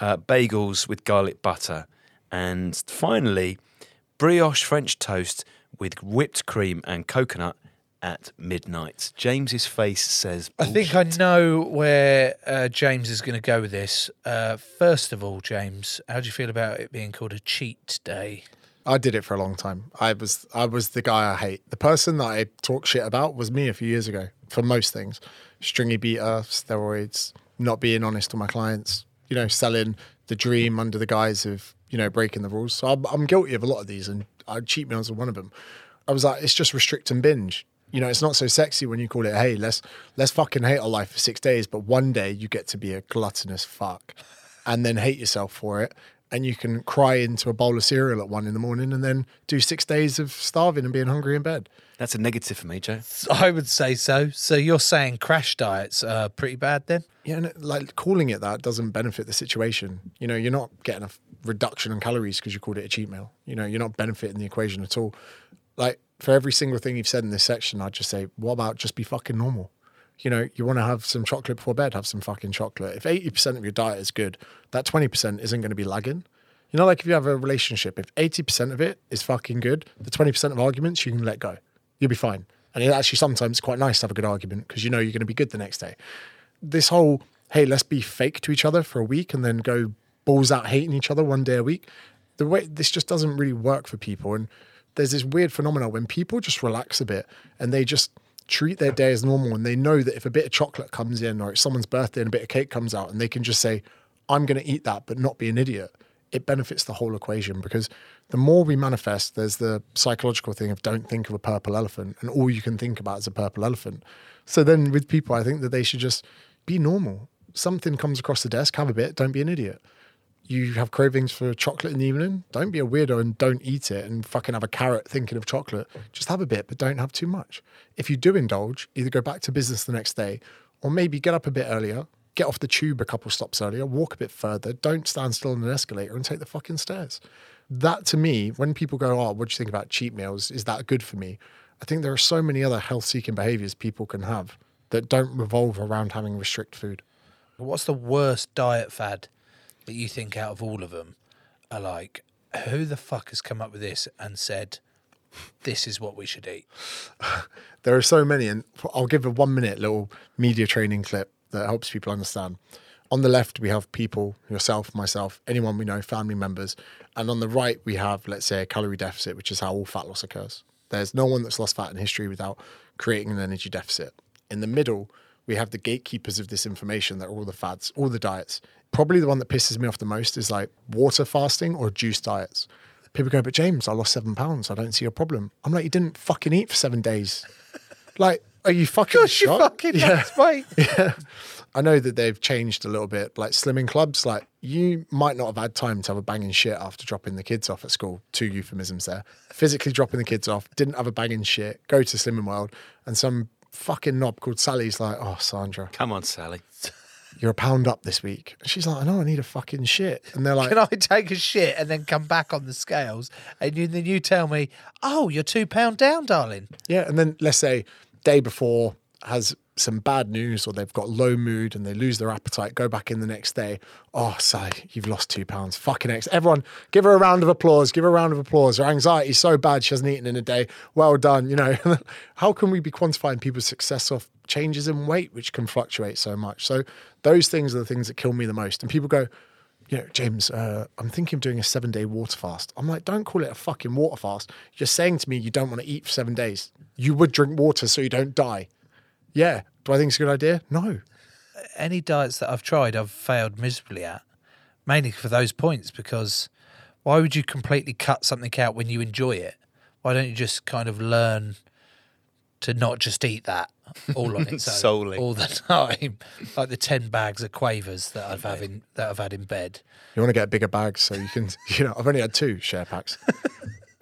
uh, bagels with garlic butter, and finally, brioche French toast with whipped cream and coconut at midnight. James's face says, I think I know where uh, James is going to go with this. Uh, first of all, James, how do you feel about it being called a cheat day? I did it for a long time. I was I was the guy I hate. The person that I talk shit about was me a few years ago for most things. Stringy beater, steroids, not being honest to my clients, you know, selling the dream under the guise of, you know, breaking the rules. So I'm, I'm guilty of a lot of these and I cheat meals are one of them. I was like, it's just restrict and binge. You know, it's not so sexy when you call it, hey, let's let's fucking hate our life for six days, but one day you get to be a gluttonous fuck and then hate yourself for it. And you can cry into a bowl of cereal at one in the morning and then do six days of starving and being hungry in bed. That's a negative for me, Joe. I would say so. So you're saying crash diets are pretty bad then? Yeah, and it- like calling it that doesn't benefit the situation. You know, you're not getting a reduction in calories because you called it a cheat meal. You know, you're not benefiting the equation at all. Like for every single thing you've said in this section, I'd just say, what about just be fucking normal? You know, you want to have some chocolate before bed, have some fucking chocolate. If 80% of your diet is good, that 20% isn't going to be lagging. You know, like if you have a relationship, if 80% of it is fucking good, the 20% of arguments you can let go. You'll be fine. And it actually sometimes quite nice to have a good argument because you know you're going to be good the next day. This whole, hey, let's be fake to each other for a week and then go balls out hating each other one day a week. The way this just doesn't really work for people. And there's this weird phenomenon when people just relax a bit and they just treat their day as normal and they know that if a bit of chocolate comes in or it's someone's birthday and a bit of cake comes out and they can just say, I'm going to eat that, but not be an idiot, it benefits the whole equation because the more we manifest, there's the psychological thing of don't think of a purple elephant and all you can think about is a purple elephant. So then with people, I think that they should just be normal. Something comes across the desk, have a bit, don't be an idiot you have cravings for chocolate in the evening, don't be a weirdo and don't eat it and fucking have a carrot thinking of chocolate. Just have a bit, but don't have too much. If you do indulge, either go back to business the next day or maybe get up a bit earlier, get off the tube a couple stops earlier, walk a bit further, don't stand still on an escalator and take the fucking stairs. That to me, when people go, Oh, what do you think about cheat meals? Is that good for me? I think there are so many other health seeking behaviors people can have that don't revolve around having restrict food. What's the worst diet fad that you think out of all of them are like, who the fuck has come up with this and said, this is what we should eat? [LAUGHS] There are so many, and I'll give a one minute little media training clip that helps people understand. On the left, we have people, yourself, myself, anyone we know, family members. And on the right, we have, let's say, a calorie deficit, which is how all fat loss occurs. There's no one that's lost fat in history without creating an energy deficit. In the middle, we have the gatekeepers of this information that are all the fads, all the diets. Probably the one that pisses me off the most is like water fasting or juice diets. People go, but James, I lost seven pounds. I don't see a problem. I'm like, you didn't fucking eat for seven days. [LAUGHS] Like, are you fucking Gosh, you fucking nuts, mate. [LAUGHS] yeah. I know that they've changed a little bit, like slimming clubs. Like you might not have had time to have a banging shit after dropping the kids off at school. Two euphemisms there. Physically dropping the kids off, didn't have a banging shit. Go to Slimming World, and some fucking knob called Sally's like, "Oh, Sandra, Come on, Sally. [LAUGHS] you're a pound up this week." And she's like, "I know, I need a fucking shit." And they're like, Can I take a shit and then come back on the scales and you, then you tell me, oh, you're two pound down, darling? Yeah, and then let's say day before has some bad news or they've got low mood and they lose their appetite, go back in the next day. Oh, Sally, you've lost two pounds. Fucking X. Everyone, give her a round of applause. Give her a round of applause. Her anxiety's so bad she hasn't eaten in a day. Well done. You know, [LAUGHS] how can we be quantifying people's success off changes in weight, which can fluctuate so much? So those things are the things that kill me the most. And people go, you know, James, uh, I'm thinking of doing a seven day water fast. I'm like, don't call it a fucking water fast. You're saying to me you don't want to eat for seven days. You would drink water so you don't die. Yeah. Do I think it's a good idea? No. Any diets that I've tried, I've failed miserably at, mainly for those points, because why would you completely cut something out when you enjoy it? Why don't you just kind of learn to not just eat that all on [LAUGHS] its own Solely. all the [LAUGHS] time, like the ten bags of quavers that I've having that I've had in bed. You want to get bigger bags so you can, [LAUGHS] you know, I've only had two share packs.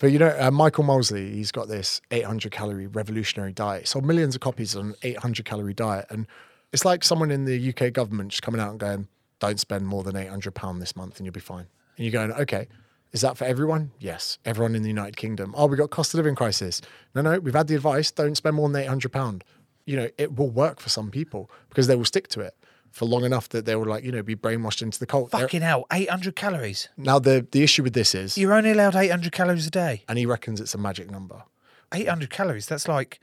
But you know, uh, Michael Mosley, he's got this 800 calorie revolutionary diet. Sold millions of copies on an 800 calorie diet. And it's like someone in the UK government just coming out and going, don't spend more than 800 pound this month and you'll be fine. And you're going, okay, is that for everyone? Yes. Everyone in the United Kingdom. Oh, we got cost of living crisis. No, no, we've had the advice, don't spend more than 800 pound. You know, it will work for some people because they will stick to it for long enough that they will like, you know, be brainwashed into the cult. They're- Fucking hell, eight hundred calories. now the the issue with this is, You're only allowed eight hundred calories a day. and he reckons it's a magic number. Eight hundred calories. That's like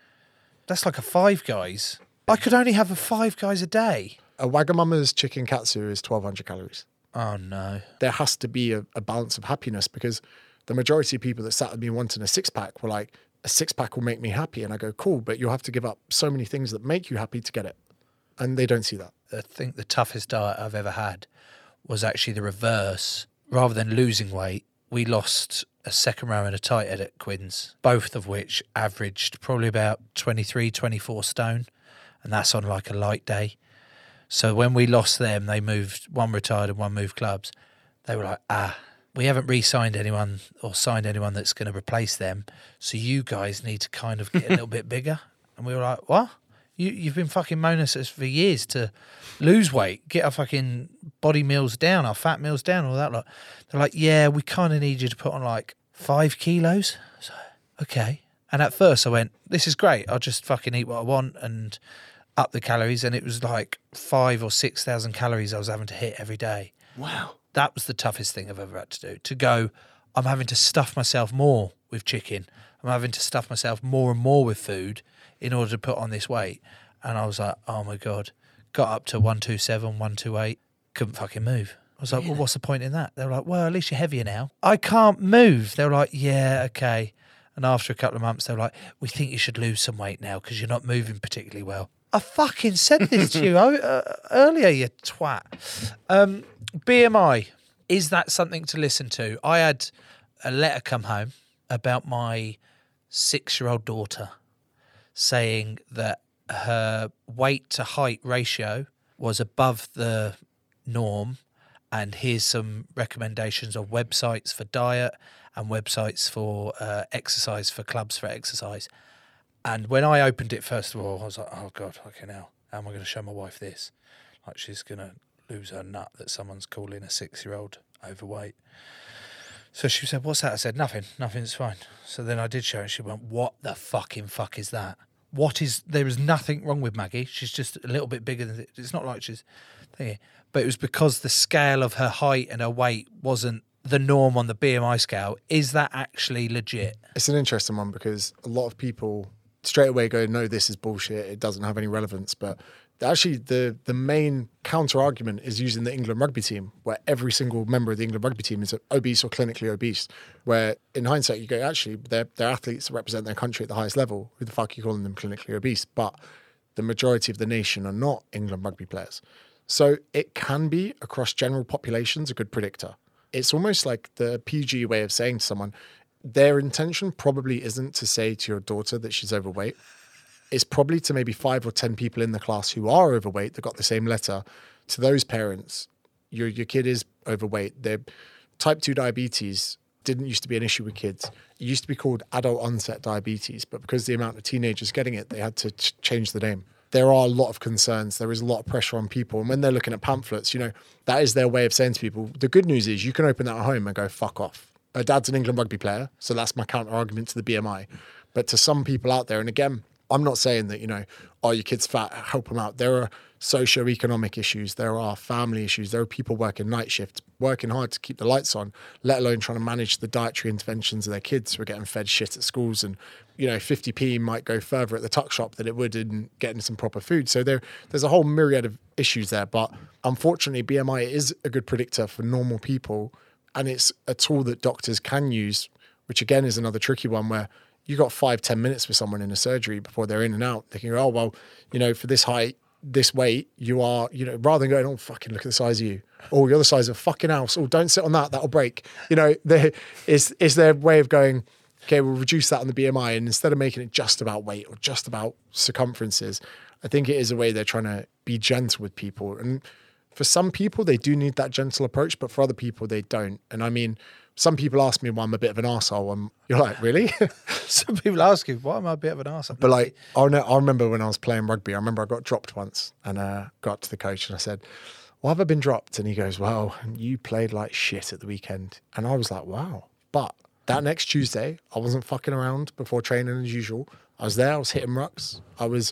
that's like a five guys. I could only have a five guys a day. A Wagamama's chicken katsu is twelve hundred calories. Oh no. There has to be a, a balance of happiness because the majority of people that sat with me wanting a six pack were like, a six pack will make me happy, and I go, cool, but you'll have to give up so many things that make you happy to get it, and they don't see that. I think the toughest diet I've ever had was actually the reverse. Rather than losing weight, we lost a second row and a tight head at Quins, both of which averaged probably about 23, 24 stone. And that's on like a light day. So when we lost them, they moved, one retired and one moved clubs. They were like, ah, we haven't re signed anyone or signed anyone that's going to replace them. So you guys need to kind of get a little [LAUGHS] bit bigger. And we were like, what? You, you've been fucking moaning at us for years to lose weight, get our fucking body meals down, our fat meals down, all that. Lot. They're like, yeah, we kind of need you to put on like five kilos. So, okay. And at first I went, this is great. I'll just fucking eat what I want and up the calories. And it was like five or 6,000 calories I was having to hit every day. Wow. That was the toughest thing I've ever had to do. To go, I'm having to stuff myself more with chicken. I'm having to stuff myself more and more with food in order to put on this weight. And I was like, oh my God. Got up to 127, 128, couldn't fucking move. I was like, well, what's the point in that? They were like, well, at least you're heavier now. I can't move. They were like, yeah, okay. And after a couple of months, they were like, we think you should lose some weight now because you're not moving particularly well. I fucking said this to you [LAUGHS] uh, earlier, you twat. Um, BMI, is that something to listen to? I had a letter come home about my six year old daughter saying that her weight to height ratio was above the norm. And here's some recommendations of websites for diet and websites for uh, exercise, for clubs for exercise. And when I opened it, first of all, I was like, oh God, fucking hell. How am I going to show my wife this? Like she's going to lose her nut that someone's calling a six year old overweight. So she said, What's that? I said, Nothing, nothing's fine. So then I did show her. She went, What the fucking fuck is that? What is, there is nothing wrong with Maggie. She's just a little bit bigger than, it's not like she's thingy. But it was because the scale of her height and her weight wasn't the norm on the BMI scale. Is that actually legit? It's an interesting one because a lot of people straight away go, no, this is bullshit. It doesn't have any relevance. But actually, the the main counter argument is using the England rugby team, where every single member of the England rugby team is obese or clinically obese. Where in hindsight, you go, actually, they're, they're athletes that represent their country at the highest level. Who the fuck are you calling them clinically obese? But the majority of the nation are not England rugby players. So it can be across general populations a good predictor. It's almost like the PG way of saying to someone, their intention probably isn't to say to your daughter that she's overweight. It's probably to maybe five or 10 people in the class who are overweight that got the same letter. To those parents, your, your kid is overweight. Their type 2 diabetes didn't used to be an issue with kids. It used to be called adult onset diabetes, but because the amount of teenagers getting it, they had to ch- change the name there are a lot of concerns. There is a lot of pressure on people. And when they're looking at pamphlets, you know, that is their way of saying to people, the good news is you can open that at home and go, fuck off. Her dad's an England rugby player. So that's my counter argument to the BMI. But to some people out there, and again, I'm not saying that, you know, are your kid's fat, help them out. There are socio-economic issues. There are family issues. There are people working night shifts, working hard to keep the lights on, let alone trying to manage the dietary interventions of their kids who are getting fed shit at schools and you know, 50p might go further at the tuck shop than it would in getting some proper food. So there, there's a whole myriad of issues there. But unfortunately, BMI is a good predictor for normal people. And it's a tool that doctors can use, which again is another tricky one where you got five, 10 minutes with someone in a surgery before they're in and out. They can go, oh, well, you know, for this height, this weight, you are, you know, rather than going, oh, fucking look at the size of you. Oh, you're the size of a fucking house. Oh, don't sit on that. That'll break. You know, [LAUGHS] there is, is their way of going, okay, we'll reduce that on the BMI. And instead of making it just about weight or just about circumferences, I think it is a way they're trying to be gentle with people. And for some people, they do need that gentle approach, but for other people, they don't. And I mean, some people ask me why I'm a bit of an arsehole. And you're like, really? [LAUGHS] some people ask you, why am I a bit of an arsehole? But like, I know, I remember when I was playing rugby, I remember I got dropped once and uh, got to the coach and I said, why have I been dropped? And he goes, well, you played like shit at the weekend. And I was like, wow. But that next Tuesday, I wasn't fucking around before training as usual. I was there, I was hitting rucks. I was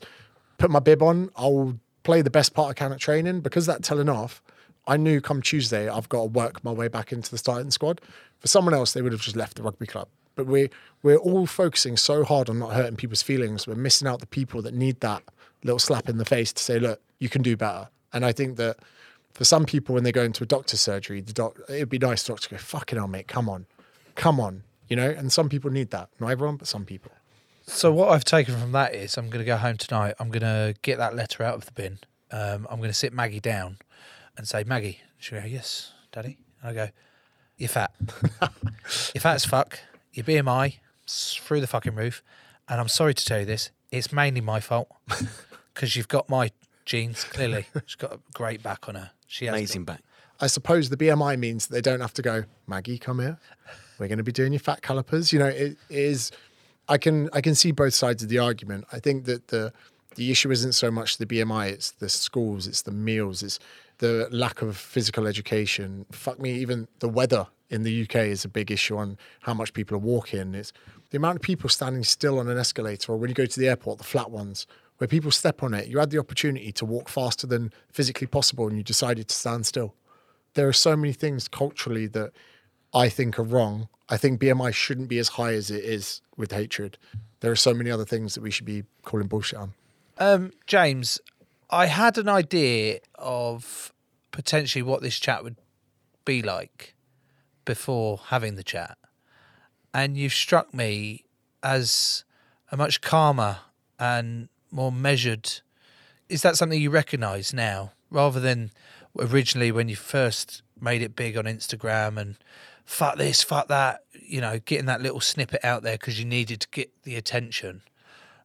put my bib on. I'll play the best part I can at training. Because that telling off, I knew come Tuesday I've got to work my way back into the starting squad. For someone else, they would have just left the rugby club. But we're we're all focusing so hard on not hurting people's feelings. We're missing out the people that need that little slap in the face to say, look, you can do better. And I think that for some people when they go into a doctor's surgery, the doc it'd be nice to doctor go, fucking hell, mate, come on. Come on you know, and some people need that. Not everyone, but some people. So what I've taken from that is I'm going to go home tonight. I'm going to get that letter out of the bin. Um, I'm going to sit Maggie down and say, Maggie, she'll go, yes, daddy. And I go, you're fat. [LAUGHS] you're fat as fuck. Your BMI through the fucking roof. And I'm sorry to tell you this, it's mainly my fault [LAUGHS] because you've got my genes, clearly. She's got a great back on her. She has Amazing back. I suppose the BMI means that they don't have to go, Maggie, come here. We're going to be doing your fat calipers. You know, it is. I can I can see both sides of the argument. I think that the the issue isn't so much the BMI; it's the schools, it's the meals, it's the lack of physical education. Fuck me, even the weather in the UK is a big issue on how much people are walking. It's the amount of people standing still on an escalator or when you go to the airport, the flat ones, where people step on it. You had the opportunity to walk faster than physically possible and you decided to stand still. There are so many things culturally that I think are wrong. I think BMI shouldn't be as high as it is with hatred. There are so many other things that we should be calling bullshit on. Um, James, I had an idea of potentially what this chat would be like before having the chat. And you've struck me as a much calmer and more measured. Is that something you recognise now rather than originally when you first made it big on Instagram and fuck this, fuck that, you know, getting that little snippet out there because you needed to get the attention?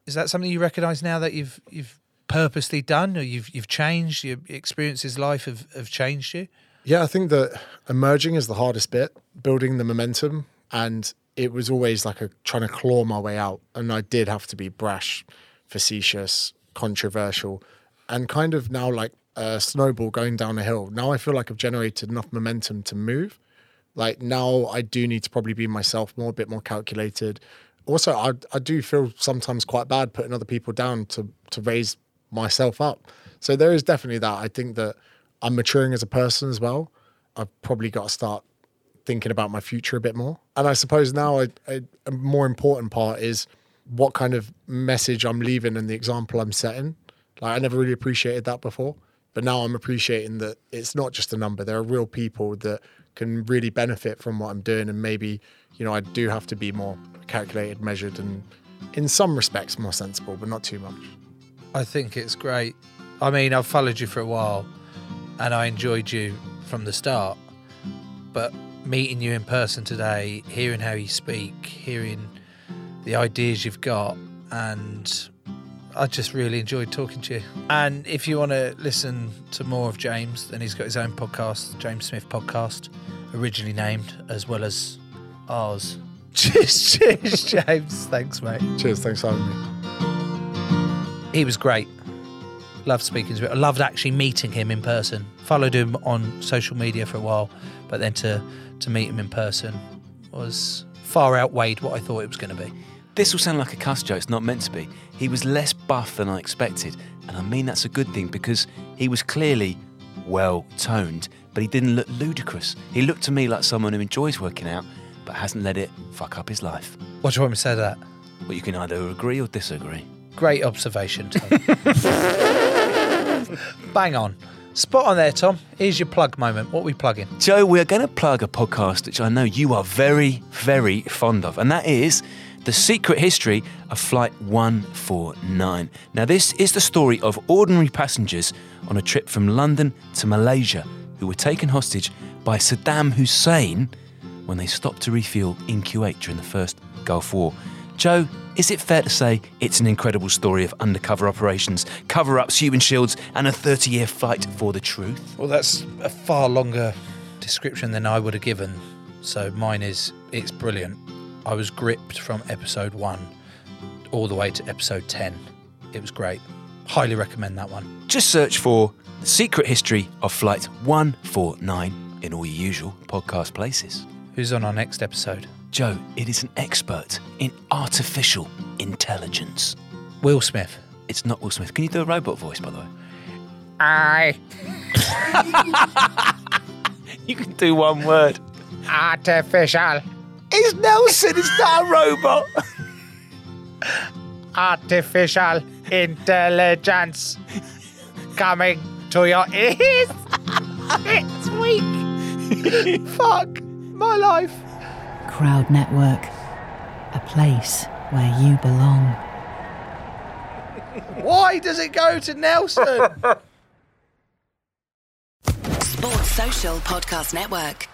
Is that something you recognise now that you've you've purposely done or you've you've changed your experiences life have, have changed you? Yeah, I think that emerging is the hardest bit, building the momentum. And it was always like a trying to claw my way out. And I did have to be brash, facetious, controversial, and kind of now like a snowball going down a hill. Now I feel like I've generated enough momentum to move. Like now I do need to probably be myself more, a bit more calculated. Also, I, I do feel sometimes quite bad putting other people down to, to raise myself up. So there is definitely that. I think that I'm maturing as a person as well. I've probably got to start thinking about my future a bit more. And I suppose now I, I, a more important part is what kind of message I'm leaving and the example I'm setting. Like I never really appreciated that before, but now I'm appreciating that it's not just a number. There are real people that can really benefit from what I'm doing, and maybe you know I do have to be more calculated, measured, and in some respects more sensible, but not too much. I think it's great. I mean, I've followed you for a while and I enjoyed you from the start. But meeting you in person today, hearing how you speak, hearing the ideas you've got, and I just really enjoyed talking to you. And if you want to listen to more of James, then he's got his own podcast, James Smith Podcast, originally named as well as ours. [LAUGHS] Cheers, cheers, James. Thanks, mate. Cheers. Thanks for having me. He was great. Loved speaking to him. I loved actually meeting him in person. Followed him on social media for a while, but then to to meet him in person was far outweighed what I thought it was going to be. This will sound like a cuss joke, it's not meant to be. He was less buff than I expected, and I mean that's a good thing because he was clearly well toned, but he didn't look ludicrous. He looked to me like someone who enjoys working out, but hasn't let it fuck up his life. What do you want me to say to that? Well, you can either agree or disagree. Great observation, Tom. [LAUGHS] Bang on. Spot on there, Tom. Here's your plug moment. What are we plugging? Joe, we're going to plug a podcast which I know you are very, very fond of, and that is The Secret History of Flight 149. Now, this is the story of ordinary passengers on a trip from London to Malaysia who were taken hostage by Saddam Hussein when they stopped to refuel in Kuwait during the first Gulf War. Joe, is it fair to say it's an incredible story of undercover operations, cover ups, human shields, and a 30 year fight for the truth? Well, that's a far longer description than I would have given. So mine is it's brilliant. I was gripped from episode one all the way to episode 10. It was great. Highly recommend that one. Just search for The Secret History of Flight 149 in all your usual podcast places. Who's on our next episode? Joe, it is an expert in artificial intelligence. Will Smith. It's not Will Smith. Can you do a robot voice, by the way? I. [LAUGHS] You can do one word. Artificial. It's Nelson, it's not a robot. [LAUGHS] Artificial intelligence coming to your ears. [LAUGHS] it's weak. Fuck my life. Crowd Network, a place where you belong. [LAUGHS] Why does it go to Nelson? [LAUGHS] Sports Social Podcast Network.